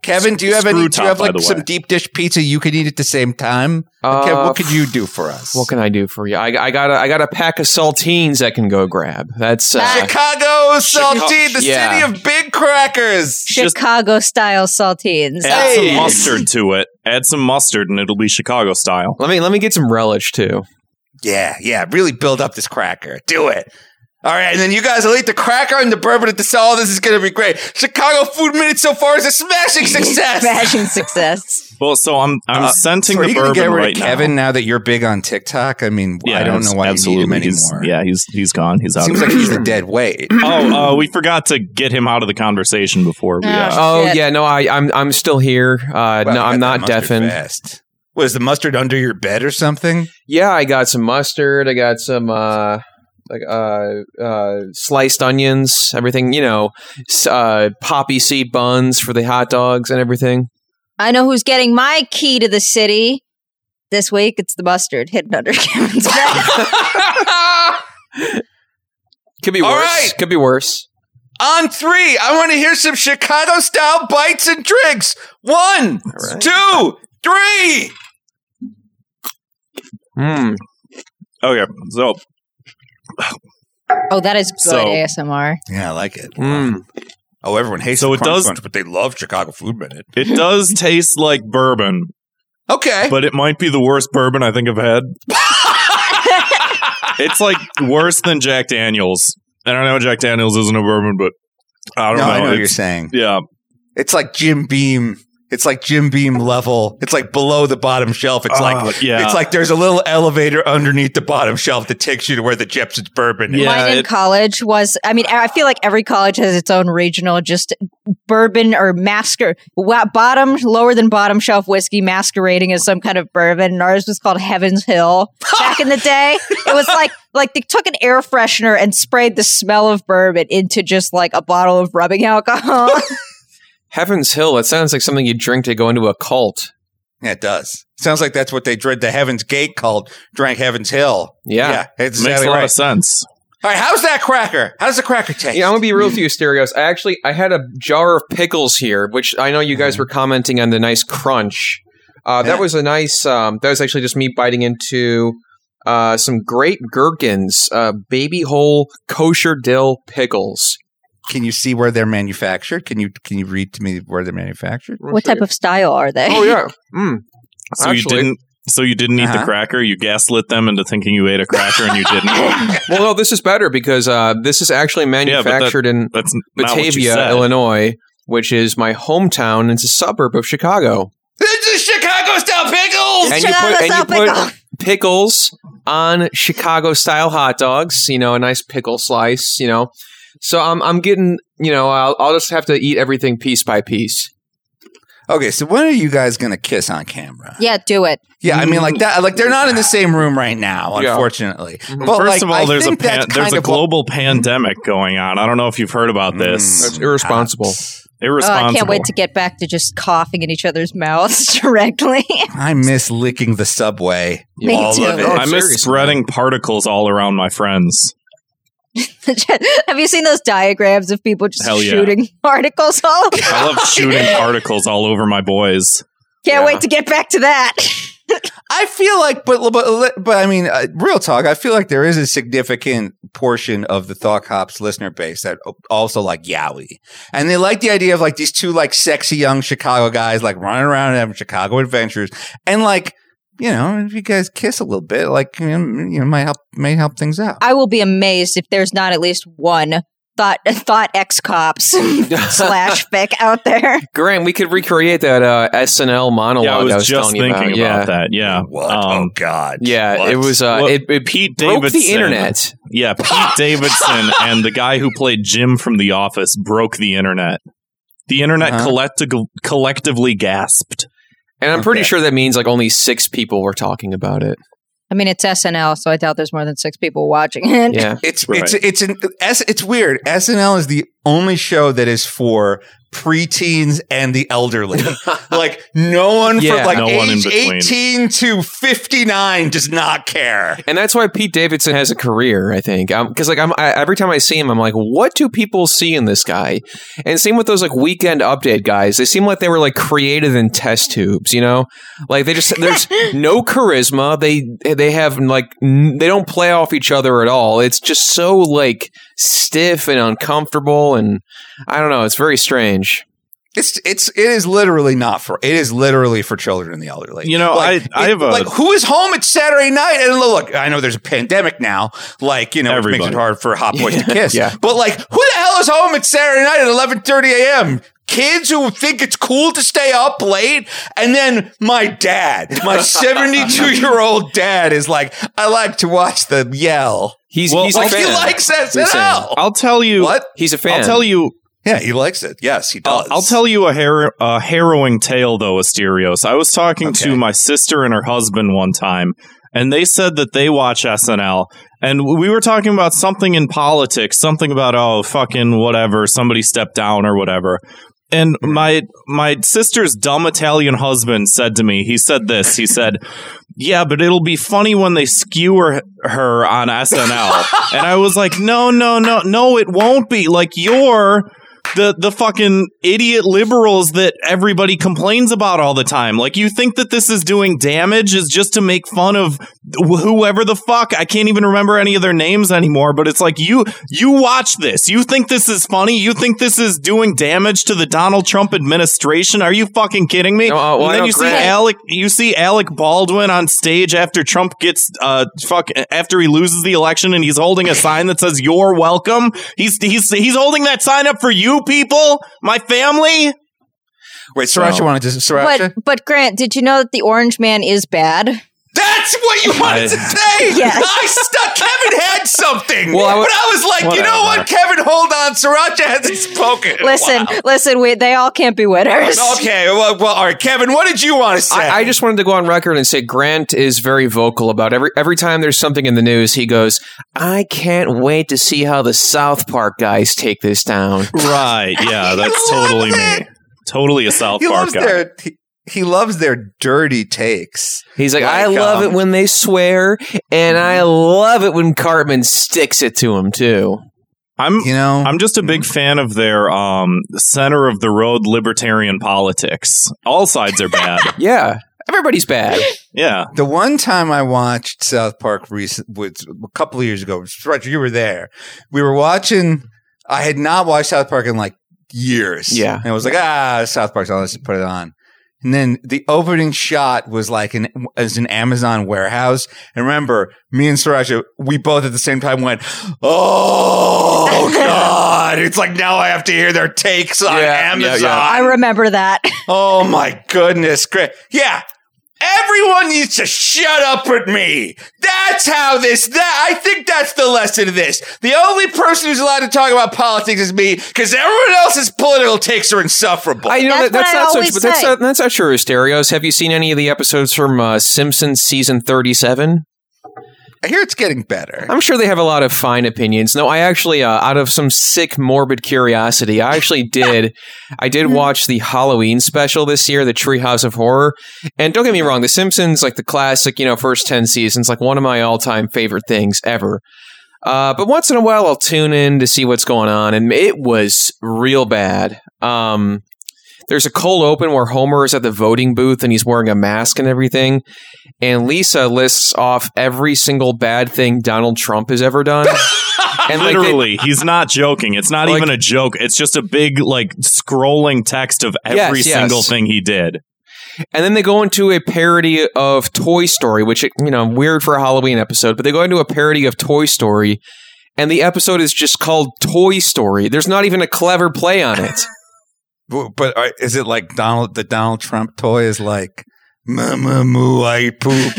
Kevin, do you have any? Screw Do you have like some deep dish pizza you could eat at the same time? Uh, Kev, what could you do for us? What can I do for you? I, I got a, I got a pack of saltines I can go grab. That's uh, Chicago saltine, the Yeah. city of big crackers. Chicago style saltines. Add Hey. some mustard to it. Add some mustard, and it'll be Chicago style. let me let me get some relish too. Yeah, yeah. Really build up this cracker. Do it. All right, and then you guys will eat the cracker and the bourbon at the cell. This is going to be great. Chicago Food Minute so far is a smashing success. Smashing success. Well, so I'm I'm Uh, scenting so are the you gonna bourbon get rid right of Kevin now. now. that you're big on TikTok? I mean, I don't know why absolutely. you need him He's- anymore. yeah, he's he's gone. He's out. seems like he's picture. a dead weight. Oh, uh, we forgot to get him out of the conversation before we. Oh, Uh, Oh Shit. yeah, no, I I'm I'm still here. Uh, Wow, no, I'm not mustard deafened. fast. Was the mustard under your bed or something? Yeah, I got some mustard. I got some uh, like uh, uh, sliced onions, everything. You know, uh, poppy seed buns for the hot dogs and everything. I know who's getting my key to the city this week. It's the mustard hidden under Kevin's bed. Could be All worse. right. Could be worse. On three, I want to hear some Chicago style bites and drinks. One, right. two, three. Mm. okay, so oh, that is good So- ASMR. Yeah, I like it. Mm. Oh, everyone hates So the it does- Bunch, but they love Chicago Food Minute. It does taste like bourbon, Okay. but it might be the worst bourbon I think I've had. it's like worse than Jack Daniels. And I know Jack Daniels isn't a bourbon, but I don't no, know. I know what you're saying. Yeah. It's like Jim Beam. It's like Jim Beam level. It's like below the bottom shelf. It's Oh, like uh, yeah. it's like there's a little elevator underneath the bottom shelf that takes you to where the Jeppson's bourbon is. Yeah, Mine in it- college was, I mean, I feel like every college has its own regional, just bourbon or masker, wa- bottom, lower than bottom shelf whiskey masquerading as some kind of bourbon. And ours was called Heaven's Hill back in the day. It was like, like they took an air freshener and sprayed the smell of bourbon into just like a bottle of rubbing alcohol. Heaven's Hill. That sounds like something you drink to go into a cult. Yeah, it does. Sounds like that's what they did. The Heaven's Gate called drank Heaven's Hill. Yeah. yeah, it's Makes exactly a lot right. of sense. All right, how's that cracker? How does the cracker taste? Yeah, I'm gonna be real with you, Stereos. I actually I had a jar of pickles here, which I know you guys were commenting on the nice crunch. Uh, That was a nice. Um, that was actually just me biting into uh, some great gherkins, uh, baby whole kosher dill pickles. Can you see where they're manufactured? Can you can you read to me where they're manufactured? what type of style are they? Oh yeah. Mm. So Actually- you didn't so you didn't eat Uh-huh. the cracker, you gaslit them into thinking you ate a cracker and you didn't. Well, no, this is better because uh, this is actually Yeah, but that- manufactured in That's not what you Batavia. Illinois, which is my hometown. It's a suburb of Chicago. It's a Chicago style pickles. and you put and you style put pickle. pickles on Chicago style hot dogs. You know, a nice pickle slice. You know, so I'm I'm getting. You know, I'll I'll just have to eat everything piece by piece. Okay, so when are you guys gonna kiss on camera? Yeah, do it. Yeah, I mean like that. Like they're not in the same room right now, Yeah. unfortunately. Mhm. But First like, of all, I there's a think pan- that's there's kind a of what- global pandemic going on. I don't know if you've heard about this. That's irresponsible. Mm, Oh, Irresponsible. I can't wait to get back to just coughing in each other's mouths directly. I miss licking the subway. Me all too. of it. Oh, I miss seriously. spreading particles all around my friends. Have you seen those diagrams of people just Hell yeah. shooting particles all over? I love shooting articles all over my boys. Can't Yeah. wait to get back to that. I feel like, but but but I mean, uh, real talk. I feel like there is a significant portion of the Thought Cops listener base that also like Yowie, and they like the idea of like these two like sexy young Chicago guys like running around and having Chicago adventures, and like you know, if you guys kiss a little bit, like you know, you know might help may help things out. I will be amazed if there's not at least one thought thought ex cops slash fic out there. Grant, we could recreate that uh, SNL monologue. Yeah, I was, was just telling you thinking about. about, that. Yeah. What? Um, oh God! Yeah, yeah. What? It was. Uh, Well, it, it Pete broke Davidson. the internet. Yeah, Pete Davidson and the guy who played Jim from The Office broke the internet. The internet Uh-huh. collect- collectively gasped. And I'm pretty sure that means like only six people were talking about it. I mean, it's SNL, so I doubt there's more than six people watching it. Yeah. It's Right. it's it's an S, it's weird. SNL is the only show that is for preteens and the elderly. like no one Yeah. from like No one in age between. 18 to 59 does not care. And that's why Pete Davidson has a career, I think. Um, because like I'm I, every time I see him, I'm like, what do people see in this guy? And same with those like weekend update guys. They seem like they were like created in test tubes, you know? Like they just there's no charisma. They they have like n- they don't play off each other at all. It's just so like stiff and uncomfortable, and I don't know. It's very strange. It's it's it is literally not for it is literally for children and the elderly. You know, Like, I- I it- have a- like who is home at Saturday night and look, I know there's a pandemic now, like you know, which makes it hard for hot boys to kiss. Yeah. But like, who the hell is home at Saturday night at 11:30 a.m. Kids who think it's cool to stay up late, and then my dad, my 72 year old dad, is like, I like to watch the yell. He's Well, he's a Like he fan. likes He's a fan. SNL. I'll tell you. What? He's a fan. I'll tell you. Yeah, he likes it. Yes, he does. I'll tell you a, har- a harrowing tale, though, Asterios. I was talking Okay. to my sister and her husband one time, and they said that they watch SNL. And we were talking about something in politics, something about, oh, fucking whatever, somebody stepped down or whatever. And hmm. my my sister's dumb Italian husband said to me, he said this, he said, yeah, but it'll be funny when they skewer her on SNL. and I was like, no, no, no, no, it won't be. Like, you're the the fucking idiot liberals that everybody complains about all the time. Like you think that this is doing damage is just to make fun of whoever the fuck. I can't even remember any of their names anymore, but it's like you you watch this. You think this is funny? You think this is doing damage to the Donald Trump administration? Are you fucking kidding me? No, uh, well, and then you see Grant- Alec you see Alec Baldwin on stage after Trump gets uh fuck after he loses the election and he's holding a sign that says you're welcome. He's he's he's holding that sign up for you people, my family. Wait, Sriracha Wow. wanted to Sriracha? But but Grant, did you know that the Orange Man is bad? That's what you wanted to say. Yes. I stuck. Kevin had something. Well, I w- but I was like, you know what, Kevin? Hold on. Sriracha hasn't spoken. Listen, Wow. listen, we, they all can't be winners. Okay. Well, well, all right, Kevin. What did you want to say? I, I just wanted to go on record and say Grant is very vocal about every every time there's something in the news. He goes, "I can't wait to see how the South Park guys take this down." Right. Yeah, that's totally me. Totally a South he Park loves guy. their he, he loves their dirty takes. He's like, "I love um, it when they swear, and I love it when Cartman sticks it to him too." I'm You know, I'm just a big fan of their um center of the road libertarian politics. All sides are bad. Yeah, everybody's bad. yeah. The one time I watched South Park recent was a couple of years ago. Stretch, you were there. We were watching. I had not watched South Park in like years. Yeah. and I was like, ah, South Park's on. Let's put it on. And then the opening shot was like an as an Amazon warehouse. And remember, me and Sriracha, we both at the same time went, "Oh God!" It's like now I have to hear their takes on Yeah, yeah, Amazon. yeah. I remember that. Oh my goodness, great. Yeah. Everyone needs to shut up with me. That's how this, that, I think that's the lesson of this. The only person who's allowed to talk about politics is me because everyone else's political takes are insufferable. I know That's that, that's not always such, but that's not, that's not true, Stereos. Have you seen any of the episodes from uh, Simpsons season thirty-seven? I hear it's getting better. I'm sure they have a lot of fine opinions. No, I actually, uh, out of some sick, morbid curiosity, I actually did. I did watch the Halloween special this year, the Treehouse of Horror. And don't get me wrong, The Simpsons, like the classic, you know, first ten seasons, like one of my all-time favorite things ever. Uh, but once in a while, I'll tune in to see what's going on, and it was real bad. Um, there's a cold open where Homer is at the voting booth and he's wearing a mask and everything. And Lisa lists off every single bad thing Donald Trump has ever done. and like they- Literally, he's not joking. It's not Like- even a joke. It's just a big like scrolling text of every Yes, yes. single thing he did. and then they go into a parody of Toy Story, which you know, weird for a Halloween episode, but they go into a parody of Toy Story, and the episode is just called Toy Story. There's not even a clever play on it. but but uh, is it like Donald, the Donald Trump toy is like, Mama moo, I poop.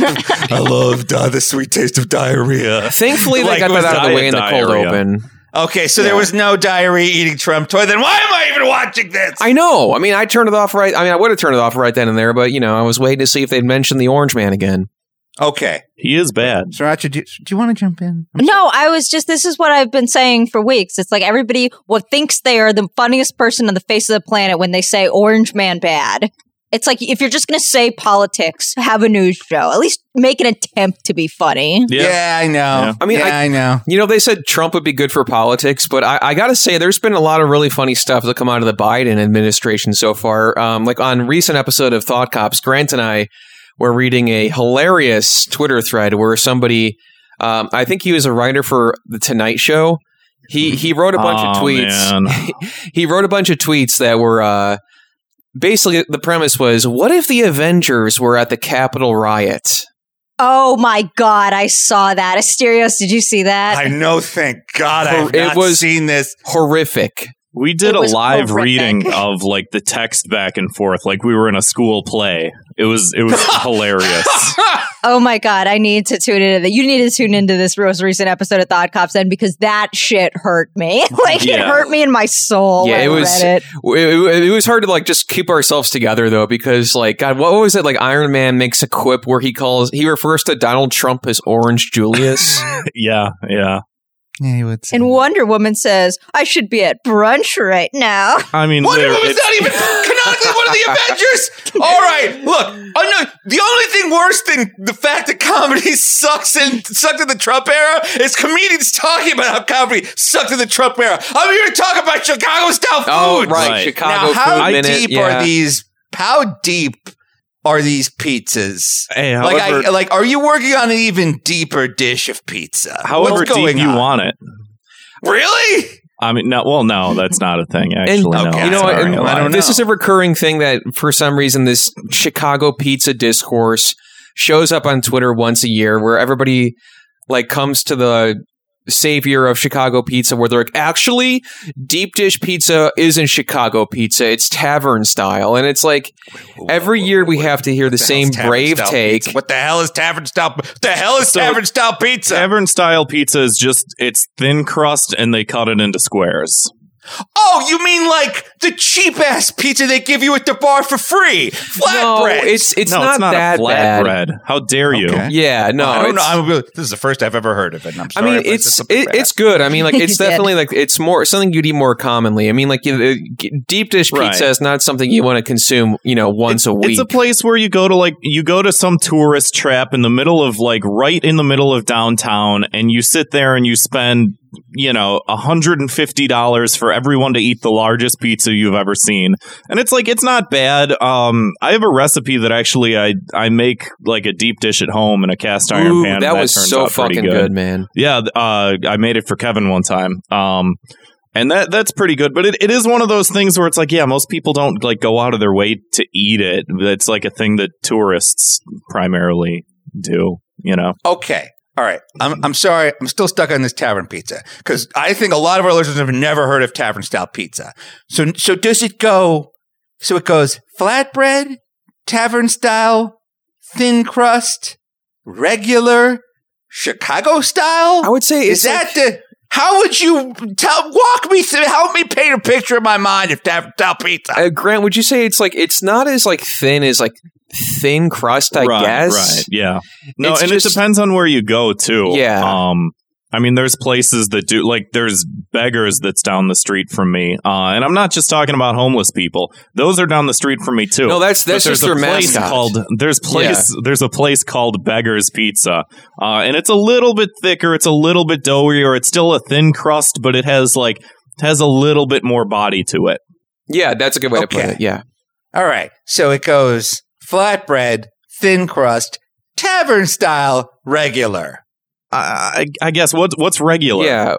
I love di- the sweet taste of diarrhea. Thankfully, they Like got that out of the way in the diet cold diarrhea. open. Okay, so there was no diarrhea eating Trump toy. Then why am I even watching this? I know. I mean, I turned it off right. I mean, I would have turned it off right then and there, but you know, I was waiting to see if they'd mention the Orange Man again. Okay, He is bad. Sriracha, do, do you want to jump in? No, I was just, this is what I've been saying for weeks. It's like everybody what thinks they are the funniest person on the face of the planet when they say Orange Man bad. It's like if you're just going to say politics, have a news show. At least make an attempt to be funny. Yeah, I know. Yeah. I mean, yeah, I- I, know. You know, they said Trump would be good for politics, but I, I got to say, there's been a lot of really funny stuff that come out of the Biden administration so far. Um, like on recent episode of Thought Cops, Grant and I were reading a hilarious Twitter thread where somebody, um, I think he was a writer for the Tonight Show. He he wrote a bunch of Oh, tweets. he wrote a bunch of tweets that were uh, basically the premise was, what if the Avengers were at the Capitol riot? Oh my God, I saw that. Asterios, did you see that? I know. Thank God, I've It not was- seen this. Horrific. We did a live horrific. reading of like the text back and forth, like we were in a school play. It was it was hilarious. Oh my god, I need to tune into that. You need to tune into this most recent episode of Thought Cops then because that shit hurt me. like it hurt me in my soul. Yeah, when it I was- it. It, it, it was hard to like just keep ourselves together though because like God, what was it like? Iron Man makes a quip where he calls he refers to Donald Trump as Orange Julius. yeah, yeah. Yeah, he would say. And Wonder Woman says, I should be at brunch right now. I mean, Wonder there- Woman's it's- not even canonically one of the the Avengers. All right, look. Oh no, the only thing worse than the fact that comedy sucks and sucked in the Trump era is comedians talking about how comedy sucked in the Trump era. I'm here to talk about oh, Chicago style Oh, food. right. Right. Chicago Now, how food minute. deep yeah. are these? How deep are these pizzas? Hey, like, I, like, are you working on an even deeper dish of pizza? however What's deep you on? want it. Really? I mean, no. Well, no, that's not a thing. And Actually, no. Okay. you know, what, and I don't this is a recurring thing that for some reason this Chicago pizza discourse shows up on Twitter once a year, where everybody like comes to the savior of Chicago pizza, where they're like, actually, deep dish pizza isn't Chicago pizza; it's tavern style, and it's like every year we have to hear the the same brave style take. pizza? What the hell is tavern style? The hell is So- tavern style pizza? Tavern style pizza is just it's thin crust and they cut it into squares. Oh, you mean like the cheap ass pizza they give you at the bar for free? No, Flatbread. it's it's no, not, it's not that a bad. flatbread. How dare you? Okay. Yeah, no, I don't know. I'm this is the first I've ever heard of it. And I'm sorry. mean, I said it's it, it's good. I mean, like it's definitely like it's more something you'd eat more commonly. I mean, like you uh, deep dish pizza Right. is not something you want to consume, you know, once a week. It's a place where you go to like you go to some tourist trap in the middle of like right in the middle of downtown and you sit there and you spend you know $150 for everyone to eat the largest pizza you've ever seen. And it's like it's not bad. Um I have a recipe that actually I I make like a deep dish at home in a cast iron Ooh, pan. and that was so fucking good. man. Yeah, uh, I made it for Kevin one time. Um, and that that's pretty good. But it, it is one of those things where it's like, yeah, most people don't like go out of their way to eat it. It's like a thing that tourists primarily do. You know, Okay. All right. I'm, I'm sorry. I'm still stuck on this tavern pizza because I think a lot of our listeners have never heard of tavern style pizza. So, so does it go? So it goes flatbread, tavern style, thin crust, regular, Chicago style. I would say Is that like- the? How would you tell? Walk me through. Help me paint a picture in my mind of tavern style pizza. uh, Grant? Would you say it's like it's not as like thin as like thin crust? I right, guess. right, yeah. No, It's and just- it depends on where you go too. Yeah. Um, I mean, there's places that do like there's beggars that's down the street from me, uh, and I'm not just talking about homeless people. Those are down the street from me too. No, that's- But that's there's just a place mascot. called there's place there's a place called Beggars Pizza, uh, and it's a little bit thicker, it's a little bit doughier, it's still a thin crust, but it has like has a little bit more body to it. Yeah, that's a good way to put it. Yeah. All right. So it goes flatbread, thin crust, tavern style, regular. I, I I guess what's what's regular? Yeah.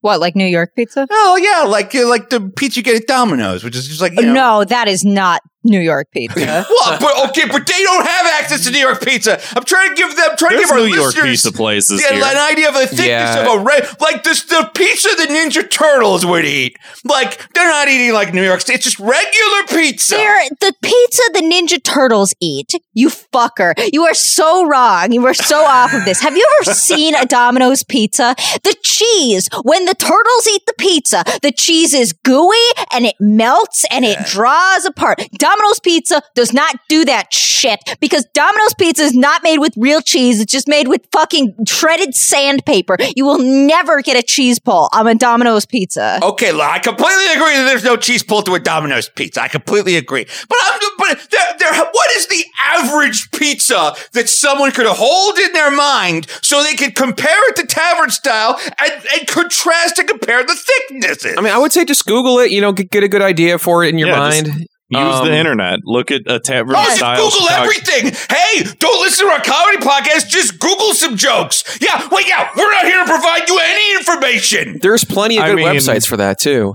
What, like New York pizza? Oh yeah, like uh, like the pizza you get at Domino's, which is just like you know, No, that is not New York pizza. Well, but okay, but they don't have access to New York pizza. I'm trying to give them, I'm trying There's to give our New York listeners pizza places yeah, here. an idea of the thickness Yeah. of a red, like this, the pizza the Ninja Turtles would eat. Like they're not eating like New York State. It's just regular pizza. They're the pizza the Ninja Turtles eat. You fucker. You are so wrong. You are so off of this. Have you ever seen a Domino's pizza? The cheese, when the turtles eat the pizza, the cheese is gooey and it melts and it draws apart. Domino's pizza does not do that shit because Domino's pizza is not made with real cheese. It's just made with fucking shredded sandpaper. You will never get a cheese pull on a Domino's pizza. Okay, look, I completely agree that there's no cheese pulled to a Domino's pizza. I completely agree. But I'm but there, there, what is the average pizza that someone could hold in their mind so they could compare it to tavern style and, and contrast and compare the thicknesses? I mean, I would say just Google it. You know, get, get a good idea for it in your Yeah, just mind. Use Um, the internet. Look at a tavern Oh, just style. Google Chicago- everything. Hey, don't listen to our comedy podcast. Just Google some jokes. Yeah, wait, yeah, we're not here to provide you any information. There's plenty of I good mean- websites for that too.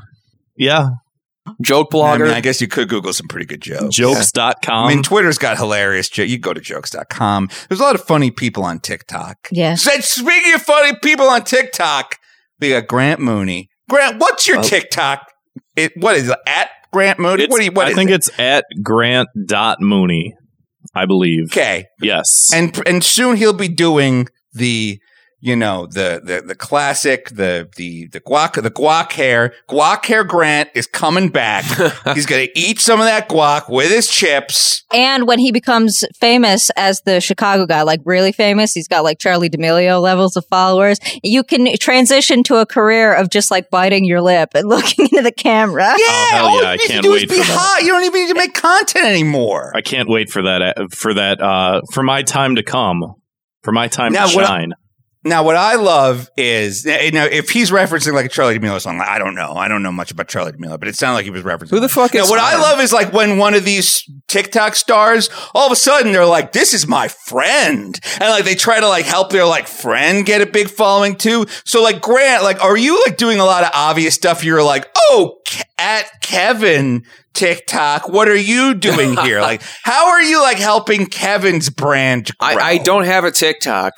Yeah, Joke I, blogger. mean, I guess you could Google some pretty good jokes. jokes.com. I mean, Twitter's got hilarious jokes. You go to jokes.com. There's a lot of funny people on TikTok. Yeah. Said, speaking of funny people on TikTok, we got Grant Mooney. Grant, what's your Oh. TikTok? It, what is it? At Grant Mooney? It's- what you, what I think it? it's at grant.mooney, I believe. Okay. Yes. And, and soon he'll be doing the you know the the the classic the the the guac the guac hair guac hair Grant is coming back. He's gonna eat some of that guac with his chips. And when he becomes famous as the Chicago guy, like really famous, he's got like Charli D'Amelio levels of followers. You can transition to a career of just like biting your lip and looking into the camera. Yeah, hell all yeah, I you need to can't do is wait be for that. hot. You don't even need to make content anymore. I can't wait for that. uh, For that. Uh, for my time to come. For my time Now, to what I- shine. Now, what I love is, eh, you know, if he's referencing like a Charli D'Amelio song, I don't know. I don't know much about Charli D'Amelio, but it sounded like he was referencing. Who the fuck Now, is what I love is like when one of these TikTok stars, all of a sudden they're like, "This is my friend," and like they try to like help their like friend get a big following too. So like Grant, like, are you like doing a lot of obvious stuff? You're like, oh, at Kevin TikTok, what are you doing here? like, how are you like helping Kevin's brand? I. I don't have a TikTok.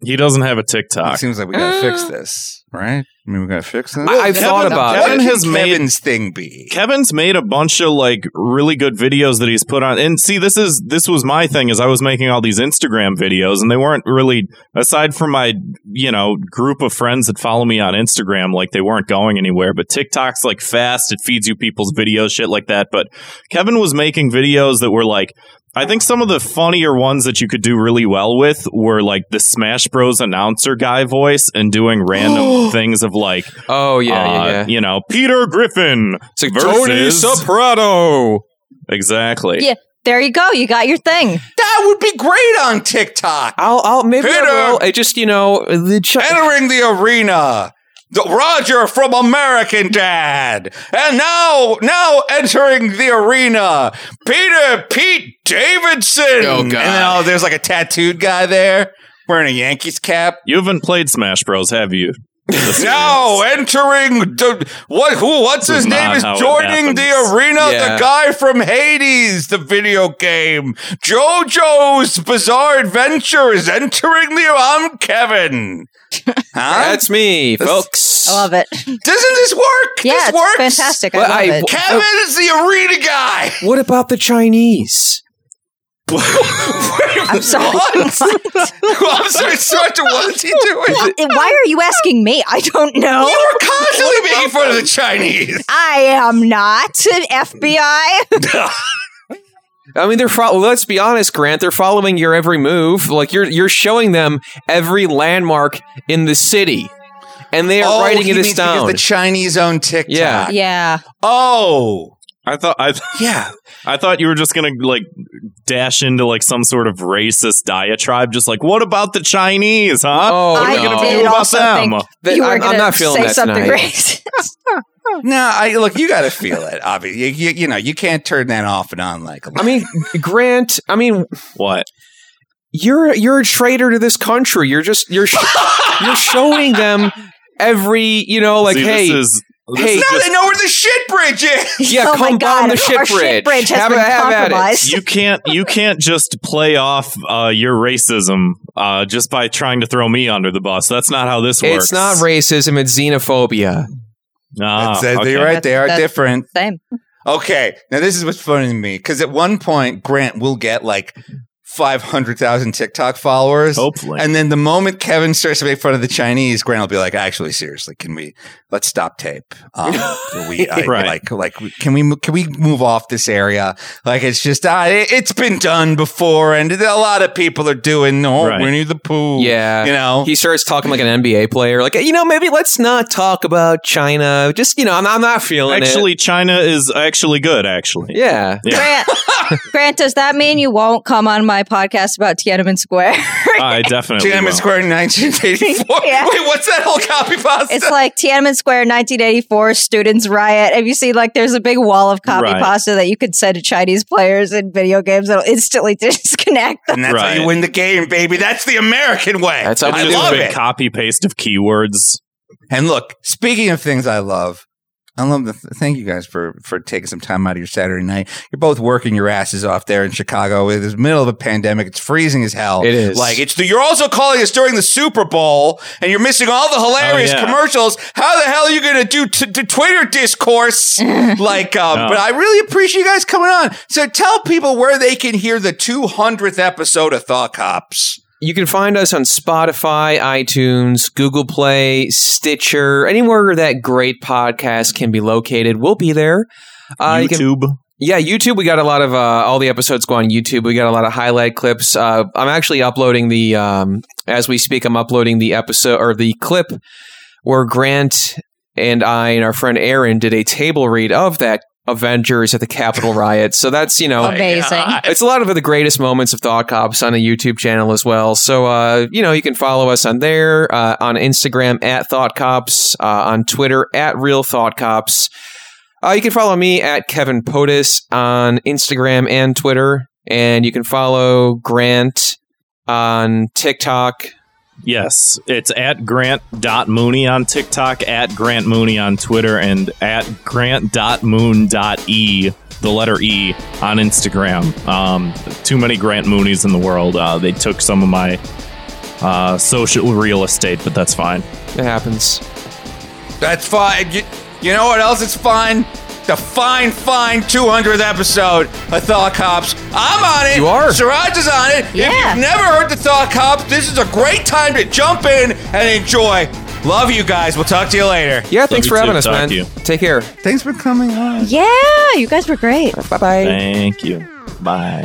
He doesn't have a TikTok. It seems like we gotta fix uh. this, right? I mean, we gotta fix this. I- I've Kevin- thought about Kevin it. What has made- Kevin's thing be. Kevin's made a bunch of like really good videos that he's put on. And see, this is this was my thing is I was making all these Instagram videos and they weren't really aside from my, you know, group of friends that follow me on Instagram, like they weren't going anywhere. But TikTok's like fast, it feeds you people's videos, shit like that. But Kevin was making videos that were like I think some of the funnier ones that you could do really well with were like the Smash Bros announcer guy voice and doing random things of like, Oh yeah, yeah, uh, yeah. you know, Peter Griffin It's like Tony Soprano. Exactly. Yeah. There you go. You got your thing. That would be great on TikTok. I'll, I'll maybe Peter! I will. I just you know the Chi- Entering the arena. The Roger from American Dad. And now, now entering the arena, Peter Pete Davidson. Oh, And God. then oh, there's like a tattooed guy there wearing a Yankees cap. You haven't played Smash Bros, have you? Now entering the, what? Who? What's This his name? Is joining the arena. Yeah. The guy from Hades, the video game. JoJo's Bizarre Adventure is entering the. I'm Kevin. Huh? That's me, folks. I love it. Doesn't this work? Yeah, this it's works. fantastic. I Well, love I- it. Kevin oh. is the arena guy. What about the Chinese? I'm sorry. What? I'm sorry, Sergeant. What is he doing? Why are you asking me? I don't know. You were constantly making fun of the Chinese. I am not an FBI. I mean, they're fo- let's be honest, Grant. They're following your every move. Like you're you're showing them every landmark in the city, and they are oh, writing Oh, he it means down. the Chinese own TikTok. Yeah. yeah. Oh, I thought I yeah. I thought you were just gonna like dash into like some sort of racist diatribe, just like what about the Chinese, huh? Oh, what are I we no. gonna did do about also them? think That- you were I'm- I'm going not to feeling say that something tonight. racist. No, I look. You got to feel it. Obviously, you, you, you know you can't turn that off and on like. I mean, Grant. I mean, What? you're you're a traitor to this country. You're just you're sh- you're showing them every you know like See, hey this is this hey, now just- they know where the shit bridge is. yeah Oh come God, bomb the our shit shit bridge. bridge has have, been a- have at it. compromised. you can't you can't just play off uh, your racism uh, just by trying to throw me under the bus. That's not how this works. It's not racism. It's xenophobia. Ah, That's- okay. You're right. They are That's- different. Same. Okay, now this is what's funny to me because at one point Grant will get like five hundred thousand TikTok followers. Hopefully. And then the moment Kevin starts to make fun of the Chinese, Grant will be like, "Actually, seriously, can we let's stop tape? Um, we I, Right. like like can we can we move off this area? Like it's just uh, it, it's been done before, and a lot of people are doing oh Right. Winnie the Pooh. Yeah, you know. he starts talking like an NBA player. Like you know, maybe let's not talk about China. Just you know, I'm, I'm not feeling it. Actually, China is actually good. Actually. Yeah. Yeah. Grant, Grant, does that mean you won't come on my podcast about Tiananmen Square? I definitely. Tiananmen will. Square in 1984. Yeah. Wait, what's that whole copy pasta? it's like Tiananmen Square 1984 students riot. Have you seen like there's a big wall of copy Right. pasta that you could send to Chinese players in video games that'll instantly disconnect them? and that's how Right. you win the game, baby. That's the American way. That's how I love a big it. copy paste of keywords. And look, speaking of things I love, I love the thank you guys for for taking some time out of your Saturday night. You're both working your asses off there in Chicago. It is the middle of a pandemic. It's freezing as hell. It is. like it's the, you're also calling us during the Super Bowl, and you're missing all the hilarious Oh, yeah. commercials. How the hell are you going to do t- t- Twitter discourse? like, um, No. but I really appreciate you guys coming on. So tell people where they can hear the 200th episode of Thought Cops. You can find us on Spotify, iTunes, Google Play, Stitcher, anywhere that great podcast can be located. We'll be there. Uh, you can- YouTube. yeah, YouTube. We got a lot of uh, all the episodes go on YouTube. We got a lot of highlight clips. Uh, I'm actually uploading the um, as we speak. I'm uploading the episode or the clip where Grant and I and our friend Aaron did a table read of that Avengers at the Capitol riot. So that's you know Amazing. it's a lot of the greatest moments of Thought Cops on the YouTube channel as well. So, uh, you know, you can follow us on there, uh, on Instagram at Thought Cops, uh, on Twitter at Real Thought Cops. Uh, you can follow me at Kevin POTUS on Instagram and Twitter. And you can follow Grant on TikTok. Yes, it's at grant.mooney on TikTok, at Grant Mooney on Twitter, and at grant.moon.e, the letter E, on Instagram. Um, too many Grant Moonies in the world. Uh, they took some of my uh, social real estate, but that's fine. It happens. That's fine. You, you know what else is fine? The fine, fine 200th episode of Thought Cops. I'm on it. You are. Siraj is on it. Yeah. If you've never heard the Thought Cops, this is a great time to jump in and enjoy. Love you guys. We'll talk to you later. Yeah, thanks you for having too. us, Talk man. to you. Take care. Thanks for coming on. Yeah, you guys were great. Bye bye. Thank you. Bye.